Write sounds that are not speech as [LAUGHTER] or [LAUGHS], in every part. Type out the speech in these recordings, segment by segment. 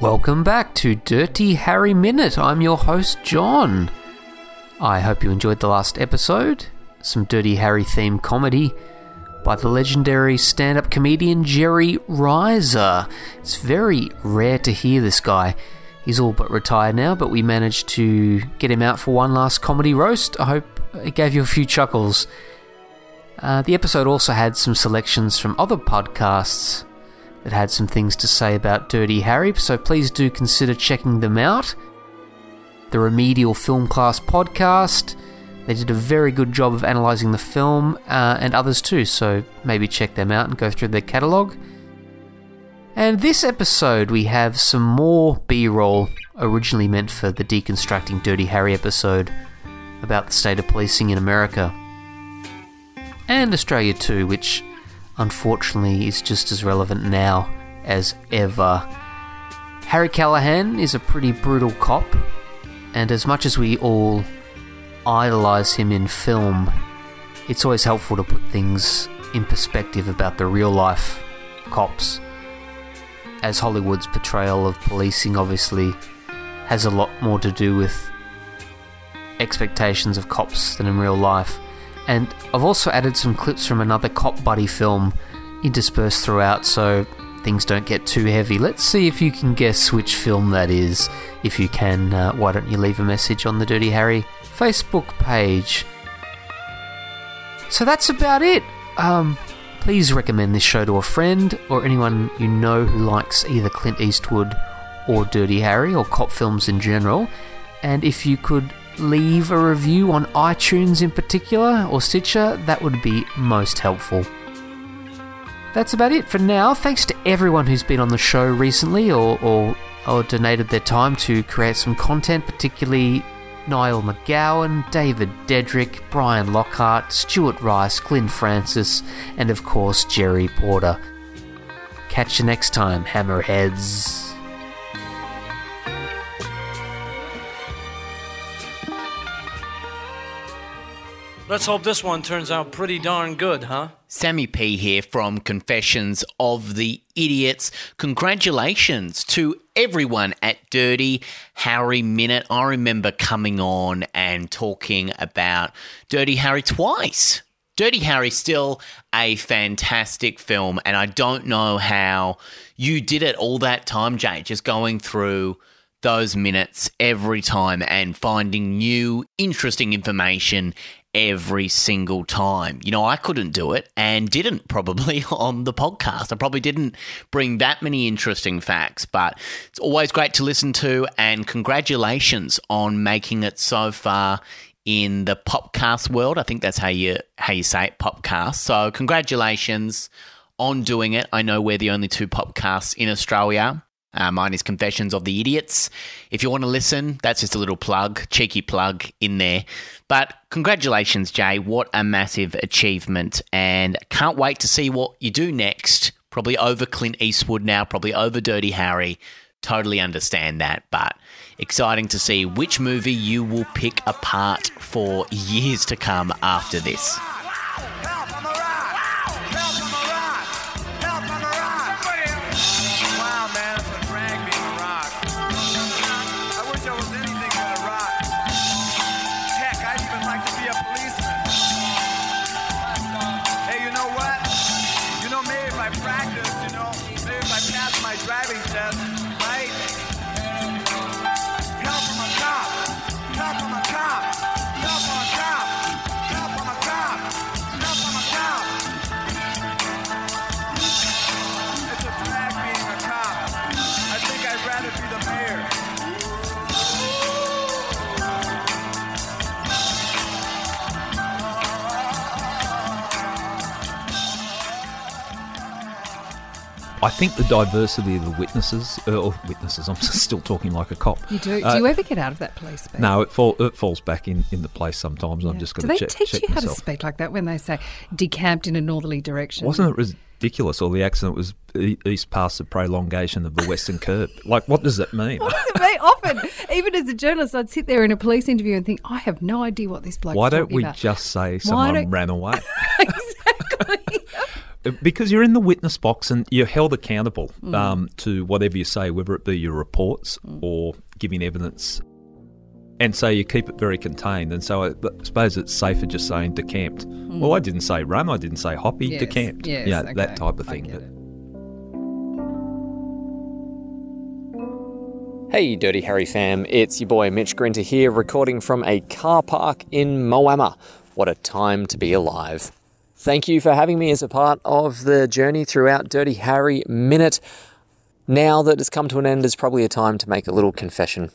Welcome back to Dirty Harry Minute. I'm your host, John. I hope you enjoyed the last episode. Some Dirty Harry themed comedy by the legendary stand up comedian Jerry Reiser. It's very rare to hear this guy. He's all but retired now, but we managed to get him out for one last comedy roast. I hope it gave you a few chuckles. Uh, the episode also had some selections from other podcasts that had some things to say about Dirty Harry, so please do consider checking them out. The Remedial Film Class podcast, they did a very good job of analysing the film, uh, and others too, so maybe check them out and go through their catalogue. And this episode, we have some more B roll, originally meant for the Deconstructing Dirty Harry episode about the state of policing in America. And Australia too, which unfortunately is just as relevant now as ever. Harry Callahan is a pretty brutal cop, and as much as we all idolise him in film, it's always helpful to put things in perspective about the real life cops. As Hollywood's portrayal of policing obviously has a lot more to do with expectations of cops than in real life. And I've also added some clips from another cop buddy film interspersed throughout so things don't get too heavy. Let's see if you can guess which film that is. If you can, uh, why don't you leave a message on the Dirty Harry Facebook page? So that's about it. Um, please recommend this show to a friend or anyone you know who likes either Clint Eastwood or Dirty Harry or cop films in general. And if you could leave a review on iTunes in particular or Stitcher, that would be most helpful. That's about it for now. Thanks to everyone who's been on the show recently or, or, or donated their time to create some content, particularly Niall McGowan, David Dedrick, Brian Lockhart, Stuart Rice, Glyn Francis, and of course Jerry Porter. Catch you next time, Hammerheads. Let's hope this one turns out pretty darn good, huh? Sammy P here from Confessions of the Idiots. Congratulations to everyone at Dirty Harry Minute. I remember coming on and talking about Dirty Harry twice. Dirty Harry still a fantastic film, and I don't know how you did it all that time, Jay, just going through those minutes every time and finding new interesting information every single time. You know, I couldn't do it and didn't probably [LAUGHS] on the podcast. I probably didn't bring that many interesting facts, but it's always great to listen to and congratulations on making it so far in the podcast world. I think that's how you how you say it, popcast. So congratulations on doing it. I know we're the only two podcasts in Australia. Uh, mine is Confessions of the Idiots. If you want to listen, that's just a little plug, cheeky plug in there. But congratulations, Jay. What a massive achievement. And can't wait to see what you do next. Probably over Clint Eastwood now, probably over Dirty Harry. Totally understand that. But exciting to see which movie you will pick apart for years to come after this. I think the diversity of the witnesses, uh, or witnesses, [LAUGHS] I'm still talking like a cop. You do. Uh, do you ever get out of that police speak? No, it, fall, it falls back in, in the place sometimes. I've Yeah. just got Do to they check, teach check you how myself. to speak like that when they say decamped in a northerly direction? Wasn't it ridiculous? Or the accident was east past the prolongation of the western curb. Like, what does that mean? What does it mean? Often, even as a journalist, I'd sit there in a police interview and think, I have no idea what this bloke. Why don't we about. just say Why someone don't- ran away? [LAUGHS] exactly? [LAUGHS] because you're in the witness box and you're held accountable Mm. um, to whatever you say, whether it be your reports or giving evidence. And so you keep it very contained. And so I I suppose it's safer just saying decamped. Well, I didn't say run, I didn't say hoppy, Mm. Yes, decamped. yes, yeah, okay, that type of I thing. get But it. Hey, Dirty Harry fam, it's your boy Mitch Grinter here, recording from a car park in Moama. What a time to be alive. Thank you for having me as a part of the journey throughout Dirty Harry Minute. Now that it's come to an end, is probably a time to make a little confession.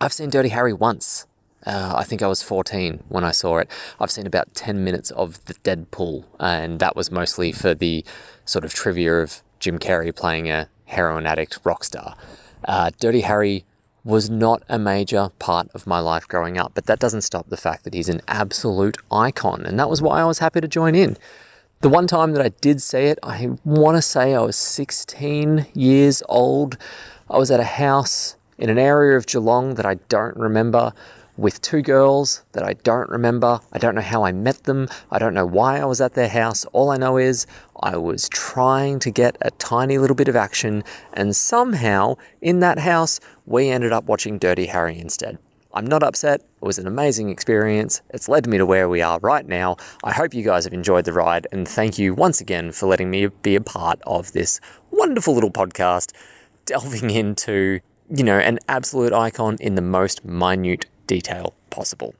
I've seen Dirty Harry once. Uh, I think I was 14 when I saw it. I've seen about 10 minutes of the Dead Pool, and that was mostly for the sort of trivia of Jim Carrey playing a heroin addict rock star. Uh, Dirty Harry was not a major part of my life growing up, but that doesn't stop the fact that he's an absolute icon, and that was why I was happy to join in. The one time that I did see it, I want to say I was 16 years old. I was at a house in an area of Geelong that I don't remember with two girls that I don't remember. I don't know how I met them. I don't know why I was at their house. All I know is I was trying to get a tiny little bit of action, and somehow in that house, we ended up watching Dirty Harry instead. I'm not upset. It was an amazing experience. It's led me to where we are right now. I hope you guys have enjoyed the ride, and thank you once again for letting me be a part of this wonderful little podcast, delving into, you know, an absolute icon in the most minute detail possible.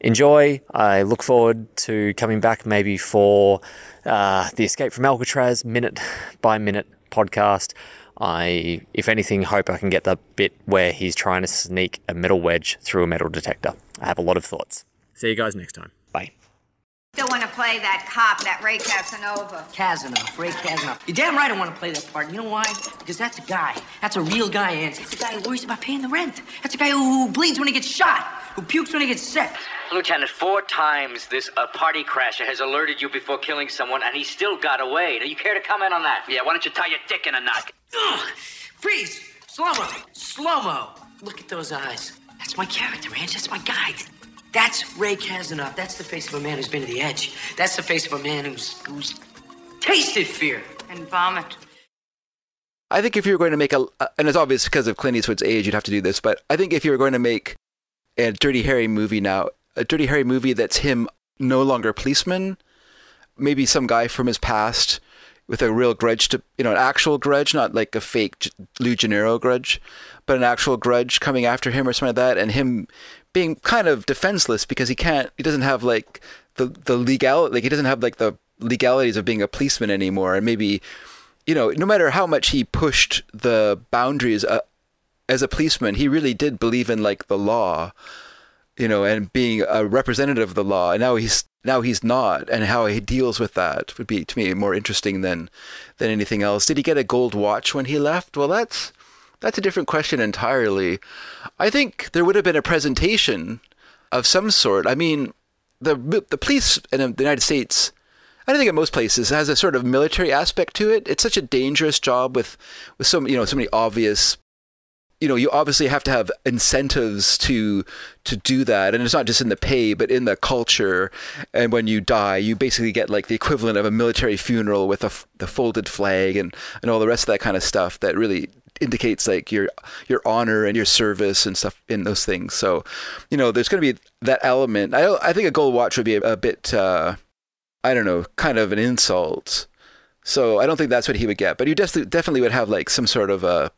Enjoy. I look forward to coming back maybe for uh, the Escape from Alcatraz minute [LAUGHS] by minute podcast. I, if anything, hope I can get the bit where he's trying to sneak a metal wedge through a metal detector. I have a lot of thoughts. See you guys next time. Bye. Still want to play that cop, that Ray Casanova. Casanova, Ray Casanova. You're damn right I want to play that part. You know why? Because that's a guy. That's a real guy, and That's a guy who worries about paying the rent. That's a guy who, who bleeds when he gets shot, who pukes when he gets sick. Lieutenant, four times this uh, party crasher has alerted you before killing someone, and he still got away. Do you care to comment on that? Yeah, why don't you tie your dick in a knot? Ugh! Freeze! Slow mo! Slow mo! Look at those eyes. That's my character, man. That's my guide. That's Ray Casanova. That's the face of a man who's been to the edge. That's the face of a man who's who's tasted fear. And vomit. I think if you were going to make a, and it's obvious because of Clint Eastwood's age, you'd have to do this, but I think if you were going to make a Dirty Harry movie now, a Dirty Harry movie that's him no longer policeman, maybe some guy from his past with a real grudge to, you know, an actual grudge, not like a fake J- Lou grudge, but an actual grudge coming after him or something like that, and him being kind of defenseless because he can't, he doesn't have like the the legal, like he doesn't have like the legalities of being a policeman anymore, and maybe you know, no matter how much he pushed the boundaries uh, as a policeman, he really did believe in like the law, you know, and being a representative of the law. And now he's now he's not, and how he deals with that would be to me more interesting than than anything else. Did he get a gold watch when he left? Well, that's that's a different question entirely. I think there would have been a presentation of some sort. I mean, the the police in the United States. I don't think in most places has a sort of military aspect to it. It's such a dangerous job with with so you know so many obvious you know you obviously have to have incentives to to do that. And it's not just in the pay but in the culture. And when you die you basically get like the equivalent of a military funeral with a the folded flag and and all the rest of that kind of stuff that really indicates like your your honor and your service and stuff in those things. So you know there's going to be that element. I i think a gold watch would be a, a bit uh I don't know, kind of an insult. So I don't think that's what he would get, but he definitely definitely would have like some sort of a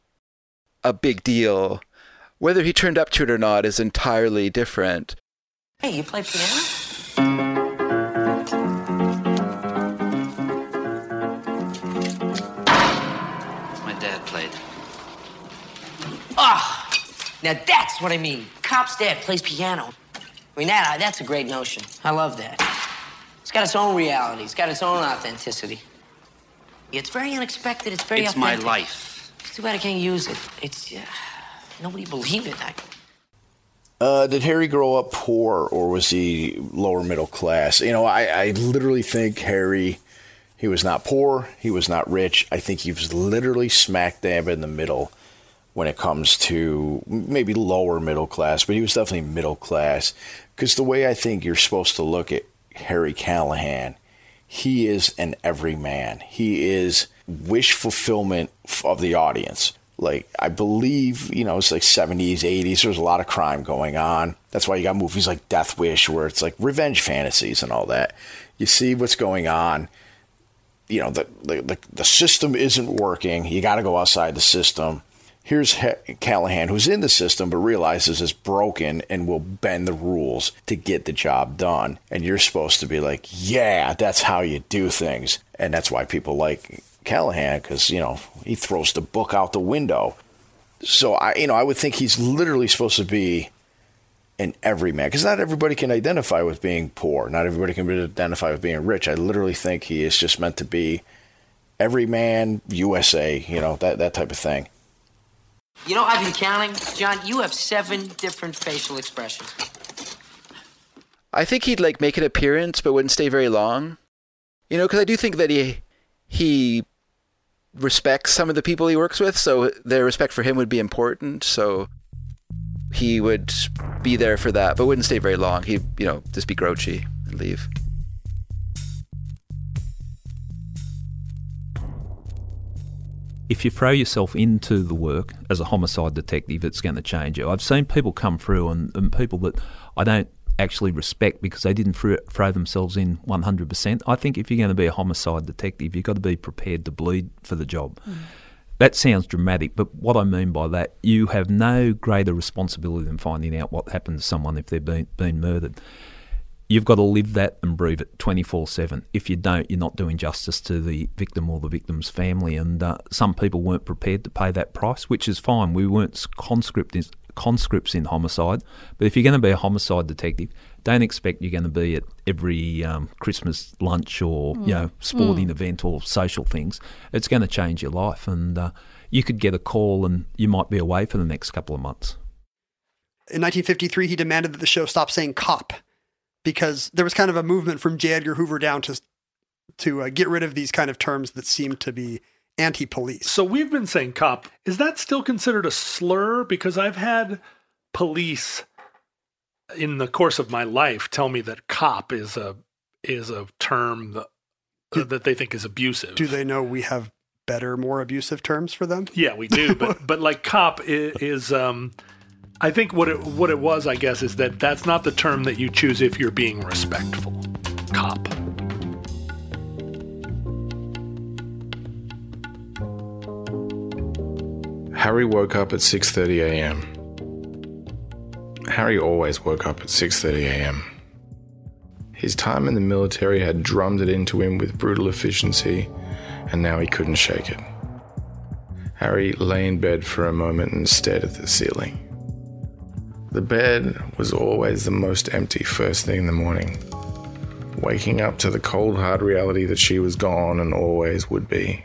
a big deal. Whether he turned up to it or not is entirely different. Hey, you play piano? My dad played. Ah! Now that's what I mean. Cop's dad plays piano. I mean, that, that's a great notion. I love that. It's got its own reality. It's got its own authenticity. It's very unexpected. It's very It's my life. It's too bad I can't use it. It's nobody believe it. I, Uh, did Harry grow up poor or was he lower middle class? You know, I, I literally think Harry, he was not poor, he was not rich. I think he was literally smack dab in the middle when it comes to maybe lower middle class, but he was definitely middle class. Because the way I think you're supposed to look at Harry Callahan, he is an everyman. He is wish fulfillment of the audience. Like I believe, you know, it's like 70s, 80s. There's a lot of crime going on. That's why you got movies like Death Wish, where it's like revenge fantasies and all that. You see what's going on. You know, the the, the, system isn't working. You got to go outside the system. Here's he- Callahan, who's in the system but realizes it's broken and will bend the rules to get the job done. And you're supposed to be like, yeah, that's how you do things. And that's why people like Callahan because you know he throws the book out the window. So I, you know, I would think he's literally supposed to be an everyman because not everybody can identify with being poor. Not everybody can identify with being rich. I literally think he is just meant to be everyman USA. You know that that type of thing. You know, I've been counting. John, you have seven different facial expressions. I think he'd like make an appearance, but wouldn't stay very long. You know, because I do think that he he respects some of the people he works with, so their respect for him would be important. So he would be there for that, but wouldn't stay very long. He, you know, just be grouchy and leave. if you throw yourself into the work as a homicide detective, it's going to change you. I've seen people come through and, and people that I don't actually respect because they didn't throw, themselves in 100%. I think if you're going to be a homicide detective, you've got to be prepared to bleed for the job. Mm. That sounds dramatic, but what I mean by that, you have no greater responsibility than finding out what happened to someone if they've been, been murdered you've got to live that and breathe it 24 7. If you don't, you're not doing justice to the victim or the victim's family. And uh, some people weren't prepared to pay that price, which is fine. We weren't conscript in, conscripts in homicide. But if you're going to be a homicide detective, don't expect you're going to be at every um, Christmas lunch or mm. you know sporting mm. event or social things. It's going to change your life, and uh, you could get a call and you might be away for the next couple of months. In 1953, he demanded that the show stop saying cop because there was kind of a movement from J. Edgar Hoover down to to uh, get rid of these kind of terms that seemed to be anti-police. So we've been saying cop. Is that still considered a slur? Because I've had police in the course of my life tell me that cop is a is a term that, do, that they think is abusive. Do they know we have better, more abusive terms for them? Yeah, we do. but [LAUGHS] but like cop is, is um I think what it what it was, I guess, is that that's not the term that you choose if you're being respectful. Cop. Harry woke up at 6:30 a.m. Harry always woke up at 6:30 a.m. His time in the military had drummed it into him with brutal efficiency, and now he couldn't shake it. Harry lay in bed for a moment and stared at the ceiling. The bed was always the most empty first thing in the morning, waking up to the cold hard reality that she was gone and always would be.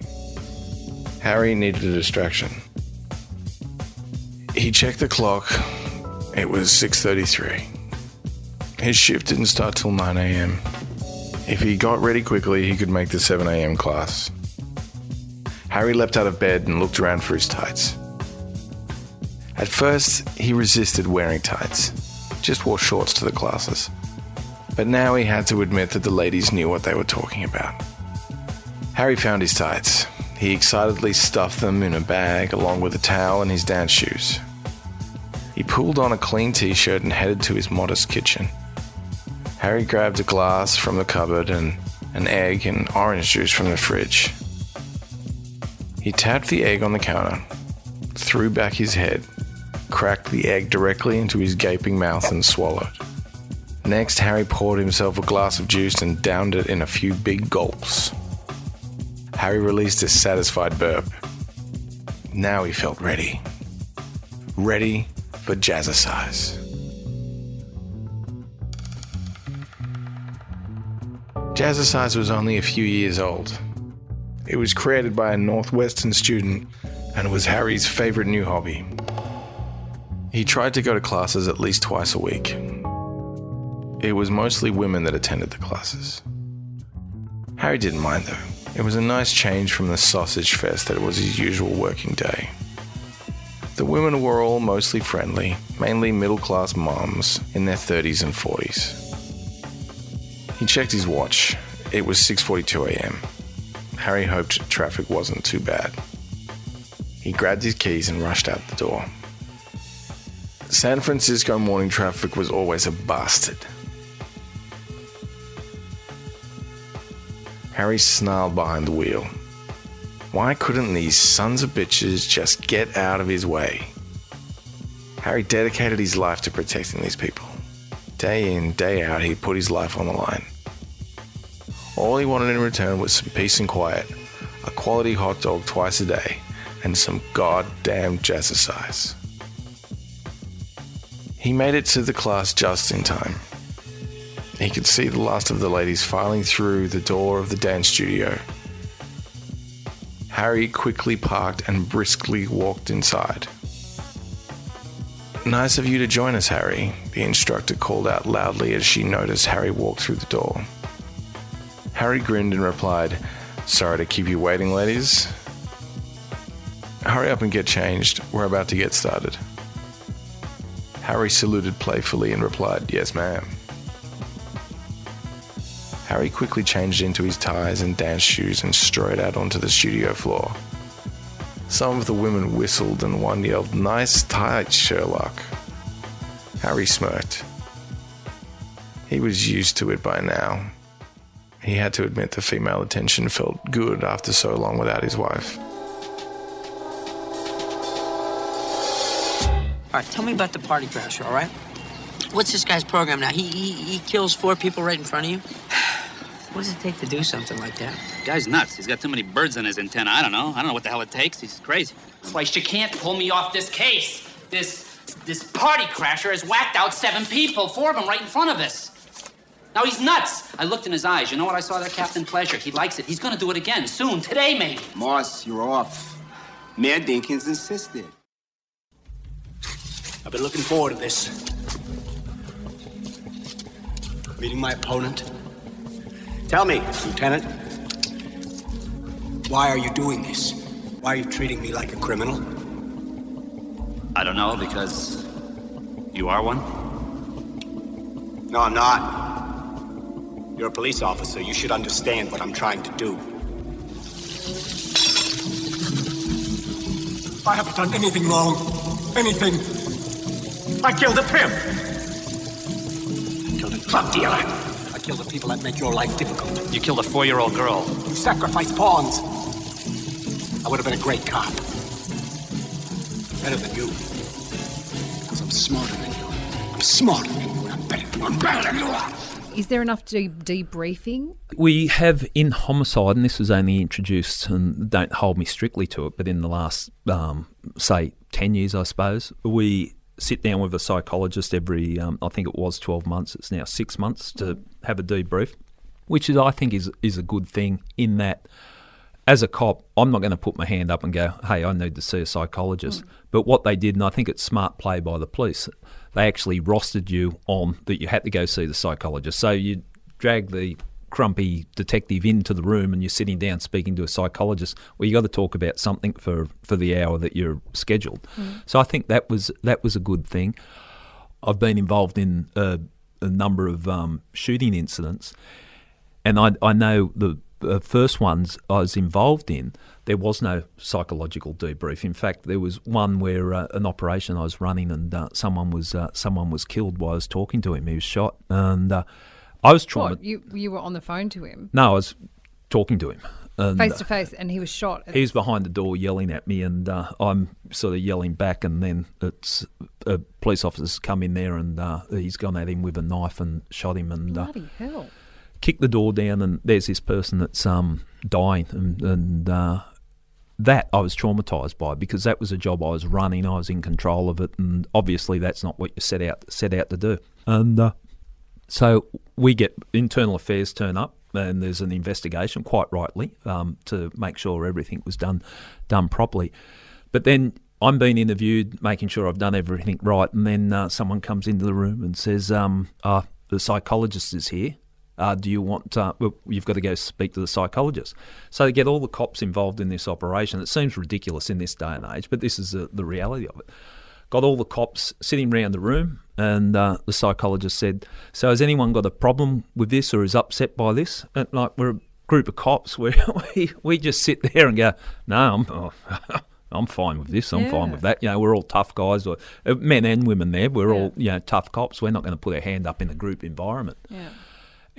Harry needed a distraction. He checked the clock. It was 6:33. His shift didn't start till 9 a.m. If he got ready quickly, he could make the 7 a.m. class. Harry leapt out of bed and looked around for his tights. At first, he resisted wearing tights, just wore shorts to the classes. But now he had to admit that the ladies knew what they were talking about. Harry found his tights. He excitedly stuffed them in a bag along with a towel and his dance shoes. He pulled on a clean t shirt and headed to his modest kitchen. Harry grabbed a glass from the cupboard and an egg and orange juice from the fridge. He tapped the egg on the counter, threw back his head, cracked the egg directly into his gaping mouth and swallowed. Next, Harry poured himself a glass of juice and downed it in a few big gulps. Harry released a satisfied burp. Now he felt ready. Ready for jazzercise. Jazzercise was only a few years old. It was created by a Northwestern student and was Harry's favorite new hobby. He tried to go to classes at least twice a week. It was mostly women that attended the classes. Harry didn't mind though. It was a nice change from the sausage fest that was his usual working day. The women were all mostly friendly, mainly middle class moms in their 30s and 40s. He checked his watch. It was 6:42 a.m. Harry hoped traffic wasn't too bad. He grabbed his keys and rushed out the door. San Francisco morning traffic was always a bastard. Harry snarled behind the wheel. Why couldn't these sons of bitches just get out of his way? Harry dedicated his life to protecting these people. Day in, day out, he put his life on the line. All he wanted in return was some peace and quiet, a quality hot dog twice a day, and some goddamn jazzercise. He made it to the class just in time. He could see the last of the ladies filing through the door of the dance studio. Harry quickly parked and briskly walked inside. Nice of you to join us, Harry, the instructor called out loudly as she noticed Harry walk through the door. Harry grinned and replied, Sorry to keep you waiting, ladies. Hurry up and get changed. We're about to get started. Harry saluted playfully and replied, Yes, ma'am. Harry quickly changed into his ties and dance shoes and strode out onto the studio floor. Some of the women whistled and one yelled, Nice tight, Sherlock. Harry smirked. He was used to it by now. He had to admit the female attention felt good after so long without his wife. All right, tell me about the party crasher, all right? What's this guy's program now? He, he, he kills four people right in front of you? What does it take to do something like that? Guy's nuts. He's got too many birds on his antenna. I don't know. I don't know what the hell it takes. He's crazy. Slice, you can't pull me off this case. This this party crasher has whacked out seven people, four of them right in front of us. Now he's nuts. I looked in his eyes. You know what I saw there, Captain Pleasure? He likes it. He's gonna do it again soon, today maybe. Moss, you're off. Mayor Dinkins insisted. I've been looking forward to this. Meeting my opponent. Tell me, Lieutenant, why are you doing this? Why are you treating me like a criminal? I don't know because you are one. No, I'm not. You're a police officer. You should understand what I'm trying to do. I haven't done anything wrong. Anything. I killed a pimp. I killed a drug dealer. I killed the people that make your life difficult. You killed a four-year-old girl. You sacrificed pawns. I would have been a great cop. Better than you. Because I'm smarter than you. I'm smarter than you, and I'm better than you. I'm better than you are. Is there enough de- debriefing? We have in homicide, and this was only introduced, and don't hold me strictly to it, but in the last, um, say, 10 years, I suppose, we sit down with a psychologist every, um, I think it was 12 months, it's now six months to have a debrief, which is, I think, is, is a good thing in that as a cop, I'm not going to put my hand up and go, hey, I need to see a psychologist. But what they did, and I think it's smart play by the police, they actually rostered you on that you had to go see the psychologist. So you drag the crumpy detective into the room and you're sitting down speaking to a psychologist. Well, you got to talk about something for, for the hour that you're scheduled. Mm. So I think that was that was a good thing. I've been involved in a, a number of um, shooting incidents, and I, I know the uh, first ones I was involved in, there was no psychological debrief. In fact, there was one where uh, an operation I was running and uh, someone was uh, someone was killed while I was talking to him. He was shot, and uh, I was trying. What, you, you were on the phone to him? No, I was talking to him. And, Face to face, and he was shot. he was behind the door yelling at me, and uh, I'm sort of yelling back. And then it's a police officer's come in there, and uh, he's gone at him with a knife and shot him, and uh, Bloody hell. kicked the door down. And there's this person that's um, dying, and, and uh, that I was traumatized by because that was a job I was running. I was in control of it, and obviously that's not what you set out set out to do. And uh, so we get internal affairs turn up, and there's an investigation, quite rightly, um, to make sure everything was done done properly. But then I'm being interviewed, making sure I've done everything right, and then uh, someone comes into the room and says, um, uh, "The psychologist is here. Uh, do you want? Uh, well, you've got to go speak to the psychologist." So they get all the cops involved in this operation. It seems ridiculous in this day and age, but this is uh, the reality of it. Got all the cops sitting around the room, and uh, the psychologist said, "So has anyone got a problem with this or is upset by this?" And like we're a group of cops, [LAUGHS] where we we just sit there and go, "No, I'm." [LAUGHS] Oh, I'm fine with this. I'm fine with that. You know, we're all tough guys, or uh, men and women. There, we're all you know tough cops. We're not going to put our hand up in a group environment. Yeah.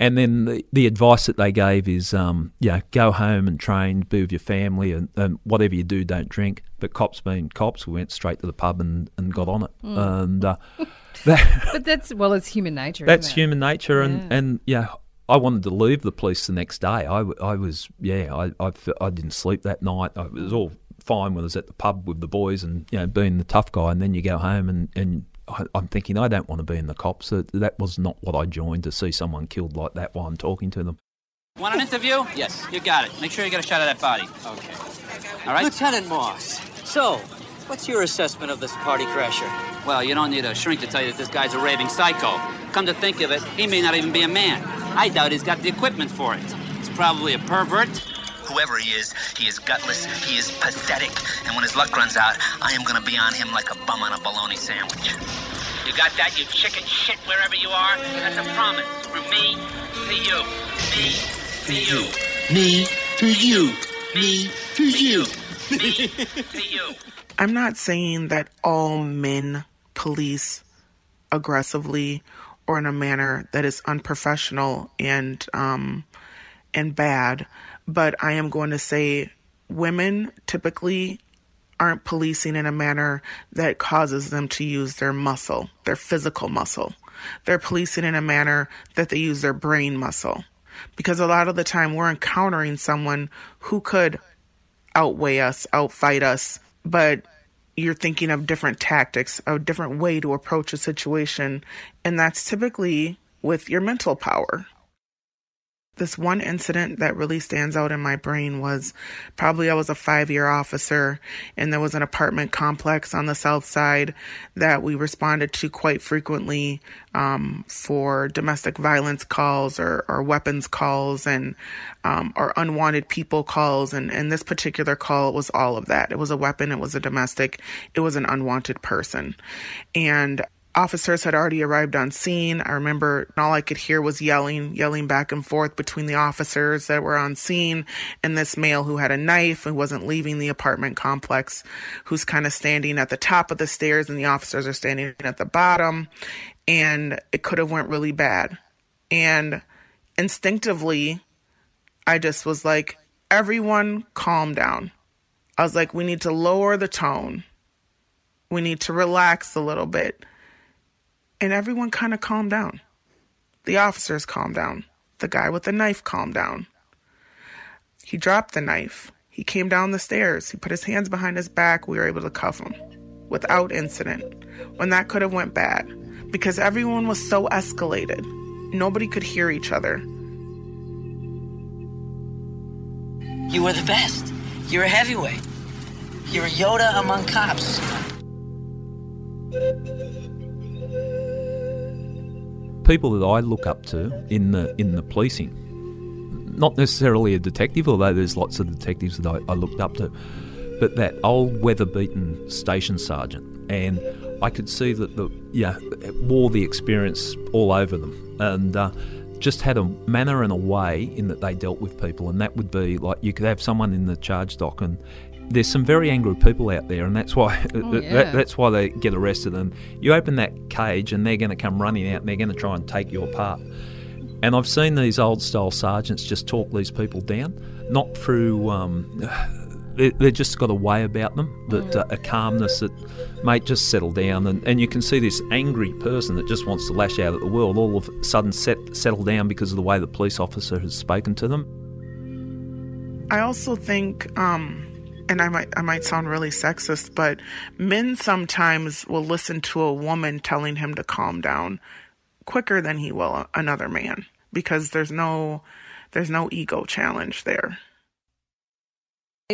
And then the, the advice that they gave is, um, yeah, go home and train, be with your family, and, and whatever you do, don't drink. But cops being cops, we went straight to the pub and, and got on it. Mm. And uh, [LAUGHS] that, [LAUGHS] But that's well, it's human nature. that's isn't it? human nature. And, Yeah. and yeah, I wanted to leave the police the next day. I, I was, yeah, I, I, I didn't sleep that night. I, it was all fine when I was at the pub with the boys and, you know, being the tough guy. And then you go home and, and I, I'm thinking, I don't want to be in the cops. That, that was not what I joined to see someone killed like that while I'm talking to them. Want an interview? Yes, you got it. Make sure you get a shot of that body. Okay. All right? Lieutenant Moss, so, what's your assessment of this party crasher? Well, you don't need a shrink to tell you that this guy's a raving psycho. Come to think of it, he may not even be a man. I doubt he's got the equipment for it. He's probably a pervert. Whoever he is, he is gutless, he is pathetic, and when his luck runs out, I am gonna be on him like a bum on a bologna sandwich. You got that, you chicken shit, wherever you are? That's a promise from me to you. Me to you. Me to you. Me to you. Me to you. [LAUGHS] I'm not saying that all men police aggressively or in a manner that is unprofessional and um, and bad, but I am going to say women typically aren't policing in a manner that causes them to use their muscle, their physical muscle. They're policing in a manner that they use their brain muscle. Because a lot of the time we're encountering someone who could outweigh us, outfight us, but you're thinking of different tactics, a different way to approach a situation, and that's typically with your mental power. This one incident that really stands out in my brain was probably I was a five year officer and there was an apartment complex on the south side that we responded to quite frequently um, for domestic violence calls or, or weapons calls and um, or unwanted people calls. And, and this particular call was all of that. It was a weapon, it was a domestic, it was an unwanted person. And officers had already arrived on scene. I remember all I could hear was yelling, yelling back and forth between the officers that were on scene and this male who had a knife and wasn't leaving the apartment complex, who's kind of standing at the top of the stairs and the officers are standing at the bottom. And it could have went really bad. And instinctively, I just was like, everyone calm down. I was like, we need to lower the tone. We need to relax a little bit and everyone kind of calmed down. The officers calmed down. The guy with the knife calmed down. He dropped the knife. He came down the stairs. He put his hands behind his back. We were able to cuff him without incident. When that could have went bad because everyone was so escalated. Nobody could hear each other. You were the best. You're a heavyweight. You're a Yoda among cops. People that I look up to in the in the policing. Not necessarily a detective, although there's lots of detectives that I, I looked up to, but that old weather-beaten station sergeant, and I could see that the yeah wore the experience all over them, and uh, just had a manner and a way in that they dealt with people, and that would be like you could have someone in the charge dock and there's some very angry people out there, and that's why Oh, [LAUGHS] that- that's why they get arrested. And you open that cage, and they're going to come running out, and they're going to try and take your part. And I've seen these old style sergeants just talk these people down, not through. Um, [SIGHS] they- they've just got a way about them that uh, a calmness that, mate, just settle down, and, and you can see this angry person that just wants to lash out at the world all of a sudden set, settle down because of the way the police officer has spoken to them. I also think, um, and I might I might sound really sexist, but men sometimes will listen to a woman telling him to calm down quicker than he will another man because there's no there's no ego challenge there.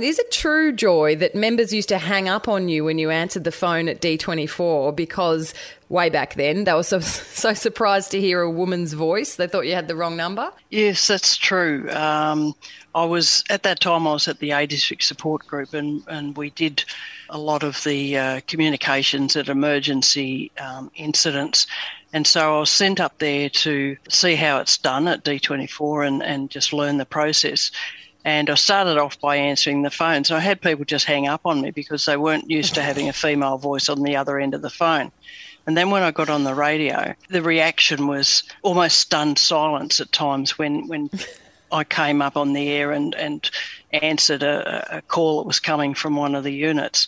Is it true, Joy, that members used to hang up on you when you answered the phone at D24 because way back then they were so, [LAUGHS] so surprised to hear a woman's voice they thought you had the wrong number? Yes, that's true. Um, I was at that time. I was at the A District Support Group, and and we did a lot of the uh, communications at emergency um, incidents. And so I was sent up there to see how it's done at D24 and, and just learn the process. And I started off by answering the phone. So I had people just hang up on me because they weren't used to having a female voice on the other end of the phone. And then when I got on the radio, the reaction was almost stunned silence at times when, when I came up on the air and, and answered a, a call that was coming from one of the units.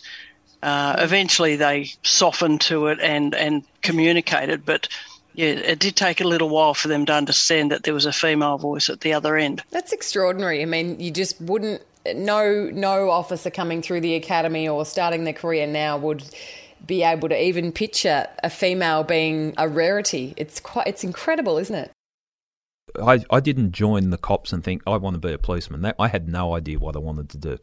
Uh, eventually, they softened to it and, and communicated, but yeah, it did take a little while for them to understand that there was a female voice at the other end. That's extraordinary. I mean, you just wouldn't. No, no officer coming through the academy or starting their career now would be able to even picture a female being a rarity. It's quite. It's incredible, isn't it? I, I didn't join the cops and think I want to be a policeman. That, I had no idea what I wanted to do.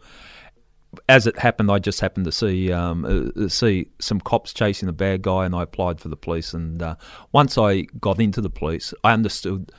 As it happened, I just happened to see um, uh, see some cops chasing a bad guy, and I applied for the police. And uh, once I got into the police, I understood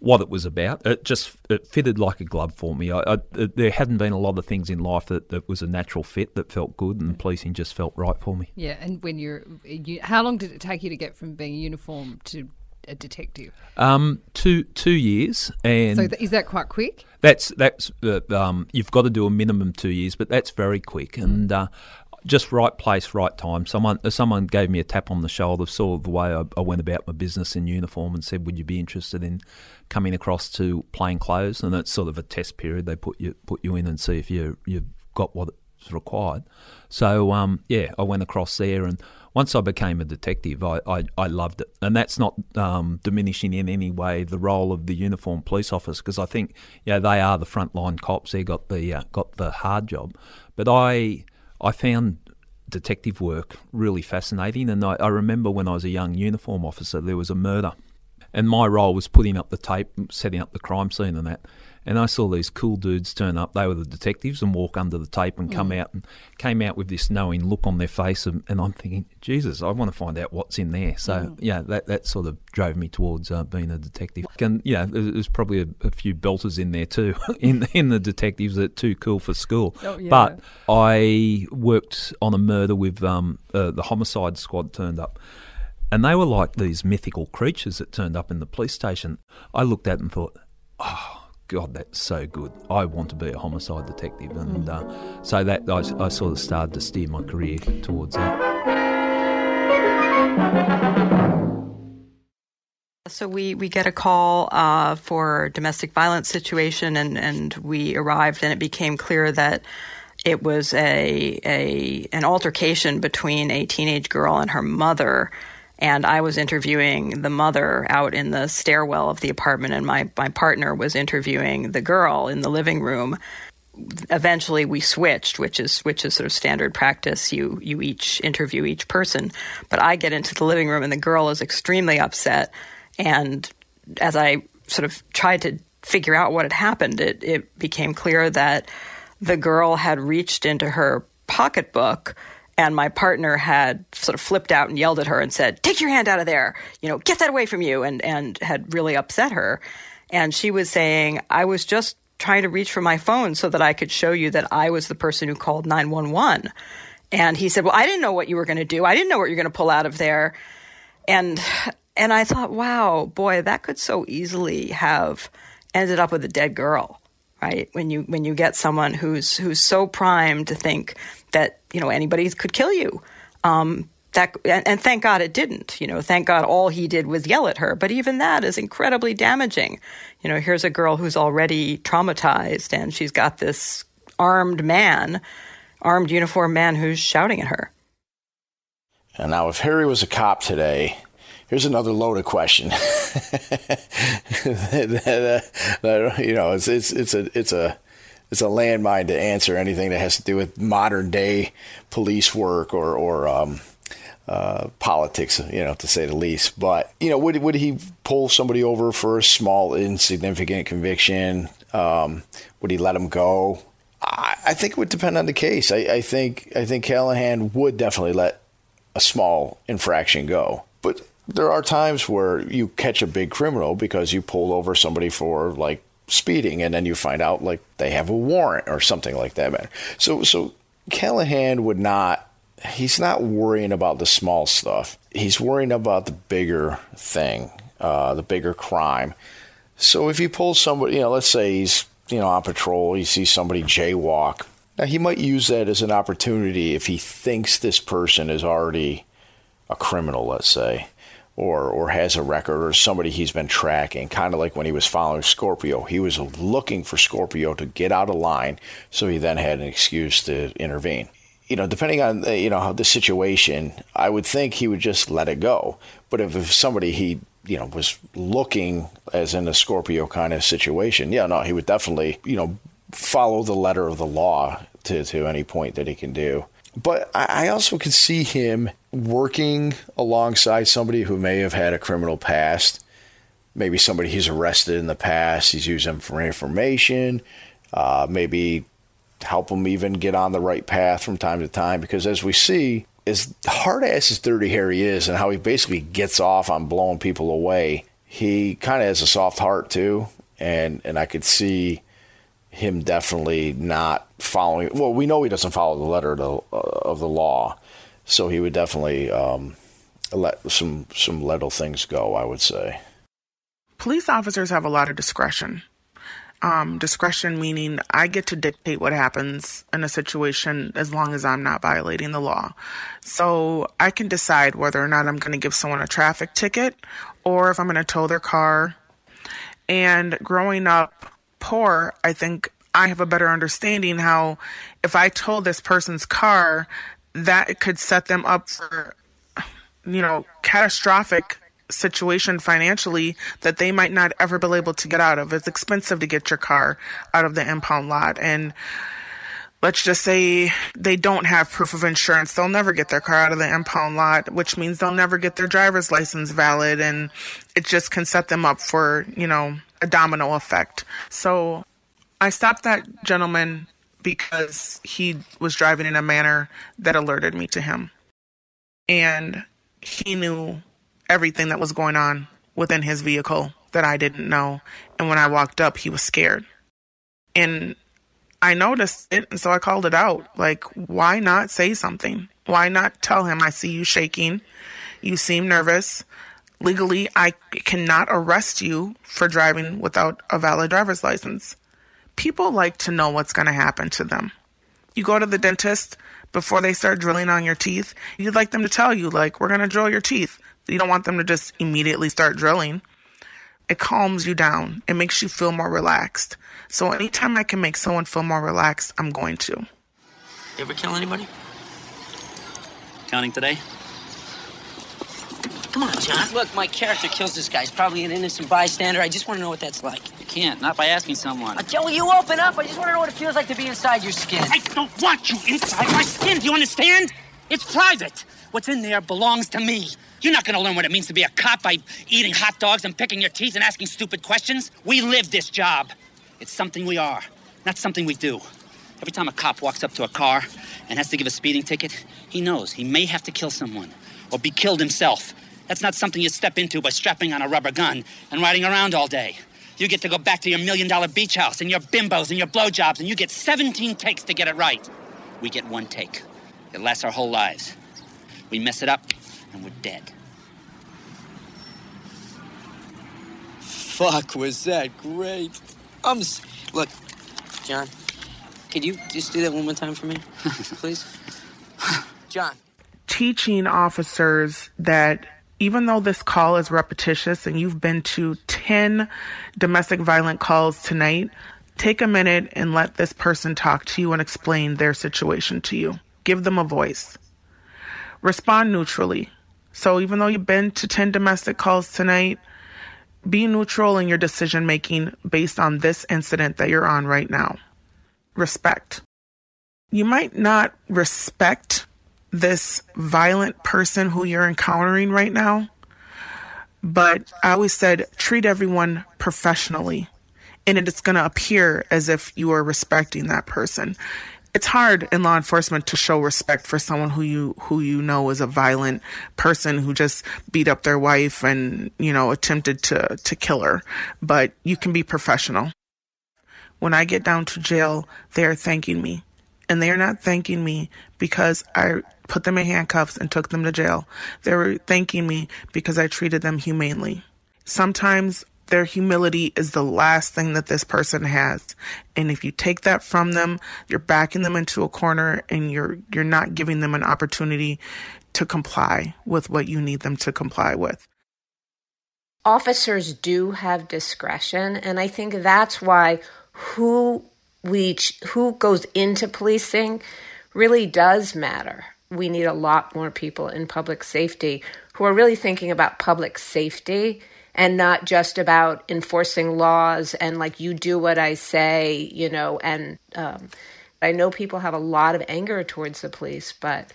what it was about. It just it fitted like a glove for me. I, I, there hadn't been a lot of things in life that, that was a natural fit that felt good, and policing just felt right for me. Yeah, and when you're, you, how long did it take you to get from being uniform to a detective? Um, two two years, and so th- is that quite quick? That's that's uh, um, you've got to do a minimum two years, but that's very quick, Mm. and uh, just right place, right time. Someone someone gave me a tap on the shoulder, saw the way I, I went about my business in uniform, and said, "Would you be interested in coming across to plain clothes?" And it's sort of a test period. They put you put you in and see if you you've got what is required. So um, yeah, I went across there and once I became a detective, I, I, I loved it. And that's not um, diminishing in any way the role of the uniformed police officer because I think yeah they are the frontline cops. They got the uh, got the hard job, but I I found detective work really fascinating. And I, I remember when I was a young uniform officer, there was a murder, and my role was putting up the tape, setting up the crime scene, and that. And I saw these cool dudes turn up. They were the detectives and walk under the tape and come Mm. out and came out with this knowing look on their face. And, and I'm thinking, Jesus, I want to find out what's in there. So Mm. yeah, that that sort of drove me towards uh, being a detective. And yeah, there's there's probably a, a few belters in there too [LAUGHS] in in the detectives that are too cool for school. Oh, yeah. But I worked on a murder with um, uh, the homicide squad turned up. And they were like these mythical creatures that turned up in the police station. I looked at them and thought, oh, God, that's so good. I want to be a homicide detective. And uh, so that I, I sort of started to steer my career towards that. So we, we get a call uh, for a domestic violence situation, and, and we arrived, and it became clear that it was a, a an altercation between a teenage girl and her mother. And I was interviewing the mother out in the stairwell of the apartment, and my, my partner was interviewing the girl in the living room. Eventually, we switched, which is which is sort of standard practice. You you each interview each person, but I get into the living room, and the girl is extremely upset. And as I sort of tried to figure out what had happened, it, it became clear that the girl had reached into her pocketbook and my partner had sort of flipped out and yelled at her and said, Take your hand out of there, you know, get that away from you, and, and had really upset her. And she was saying, I was just trying to reach for my phone so that I could show you that I was the person who called 911. And he said, Well, I didn't know what you were going to do. I didn't know what you're going to pull out of there. And and I thought, wow, boy, that could so easily have ended up with a dead girl, right? When you when you get someone who's who's so primed to think that you know anybody could kill you, um, that and, and thank God it didn't. You know, thank God all he did was yell at her. But even that is incredibly damaging. You know, here's a girl who's already traumatized, and she's got this armed man, armed uniformed man who's shouting at her. And now, if Harry was a cop today, here's another loaded question. [LAUGHS] you know, it's it's it's a it's a it's a landmine to answer anything that has to do with modern day police work or or um, uh, politics, you know, to say the least. But you know, would would he pull somebody over for a small, insignificant conviction? Um, would he let him go? I, I think it would depend on the case. I, I think I think Callahan would definitely let a small infraction go, but there are times where you catch a big criminal because you pulled over somebody for like speeding and then you find out like they have a warrant or something like that so so callahan would not he's not worrying about the small stuff. He's worrying about the bigger thing uh, the bigger crime. So if he pulls somebody you know let's say he's you know on patrol he sees somebody jaywalk now he might use that as an opportunity if he thinks this person is already a criminal let's say or or has a record or somebody he's been tracking kind of like when he was following Scorpio. He was looking for Scorpio to get out of line so he then had an excuse to intervene. You know depending on uh, you know the situation I would think he would just let it go. But if, if somebody he you know was looking as in a Scorpio kind of situation yeah no he would definitely you know follow the letter of the law to to any point that he can do but I also could see him working alongside somebody who may have had a criminal past. Maybe somebody he's arrested in the past. He's using them for information. Uh, maybe help him even get on the right path from time to time. Because as we see, as hard ass as Dirty Harry is and how he basically gets off on blowing people away, he kind of has a soft heart too. And, and I could see him definitely not following. Well, we know he doesn't follow the letter of the, uh, of the law, so he would definitely um, let some some little things go. I would say. Police officers have a lot of discretion. Um, discretion meaning I get to dictate what happens in a situation as long as I'm not violating the law. So I can decide whether or not I'm going to give someone a traffic ticket or if I'm going to tow their car. And growing up poor, I think I have a better understanding how if I towed this person's car, that could set them up for, you know, catastrophic situation financially that they might not ever be able to get out of. It's expensive to get your car out of the impound lot. And let's just say they don't have proof of insurance. They'll never get their car out of the impound lot, which means they'll never get their driver's license valid. And it just can set them up for, you know, a domino effect. So I stopped that gentleman because he was driving in a manner that alerted me to him. And he knew everything that was going on within his vehicle that I didn't know. And when I walked up, he was scared. And I noticed it, and so I called it out. Like, why not say something? Why not tell him, I see you shaking? You seem nervous. Legally, I cannot arrest you for driving without a valid driver's license. People like to know what's going to happen to them. You go to the dentist before they start drilling on your teeth, you'd like them to tell you, like, we're going to drill your teeth. You don't want them to just immediately start drilling. It calms you down, it makes you feel more relaxed. So, anytime I can make someone feel more relaxed, I'm going to. You ever kill anybody? Counting today? Come on, John. Look, my character kills this guy. He's probably an innocent bystander. I just want to know what that's like. You can't, not by asking someone. Uh, Joey, you open up. I just want to know what it feels like to be inside your skin. I don't want you inside my skin. Do you understand? It's private. What's in there belongs to me. You're not going to learn what it means to be a cop by eating hot dogs and picking your teeth and asking stupid questions. We live this job. It's something we are, not something we do. Every time a cop walks up to a car and has to give a speeding ticket, he knows he may have to kill someone or be killed himself. That's not something you step into by strapping on a rubber gun and riding around all day. You get to go back to your million dollar beach house and your bimbos and your blowjobs, and you get 17 takes to get it right. We get one take. It lasts our whole lives. We mess it up, and we're dead. Fuck, was that great? I'm. s- Look, John, could you just do that one more time for me, [LAUGHS] please? John. teaching officers that even though this call is repetitious and you've been to 10 domestic violent calls tonight, take a minute and let this person talk to you and explain their situation to you. Give them a voice. Respond neutrally. So even though you've been to 10 domestic calls tonight, be neutral in your decision making based on this incident that you're on right now. Respect. You might not respect this violent person who you're encountering right now, but I always said treat everyone professionally. and it's going to appear as if you are respecting that person. It's hard in law enforcement to show respect for someone who you who you know is a violent person who just beat up their wife and you know attempted to to kill her, but you can be professional. When I get down to jail, they are thanking me. And they are not thanking me because I put them in handcuffs and took them to jail. They were thanking me because I treated them humanely. Sometimes their humility is the last thing that this person has. And if you take that from them, you're backing them into a corner and you're you're not giving them an opportunity to comply with what you need them to comply with. Officers do have discretion and I think that's why who we who goes into policing really does matter. We need a lot more people in public safety who are really thinking about public safety and not just about enforcing laws and like you do what I say, you know. And um, I know people have a lot of anger towards the police, but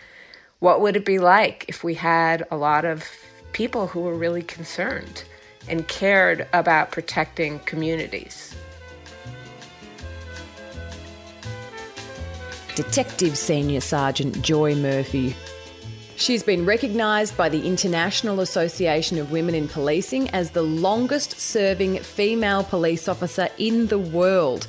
what would it be like if we had a lot of people who were really concerned and cared about protecting communities? Detective Senior Sergeant Joy Murphy. She's been recognised by the International Association of Women in Policing as the longest serving female police officer in the world.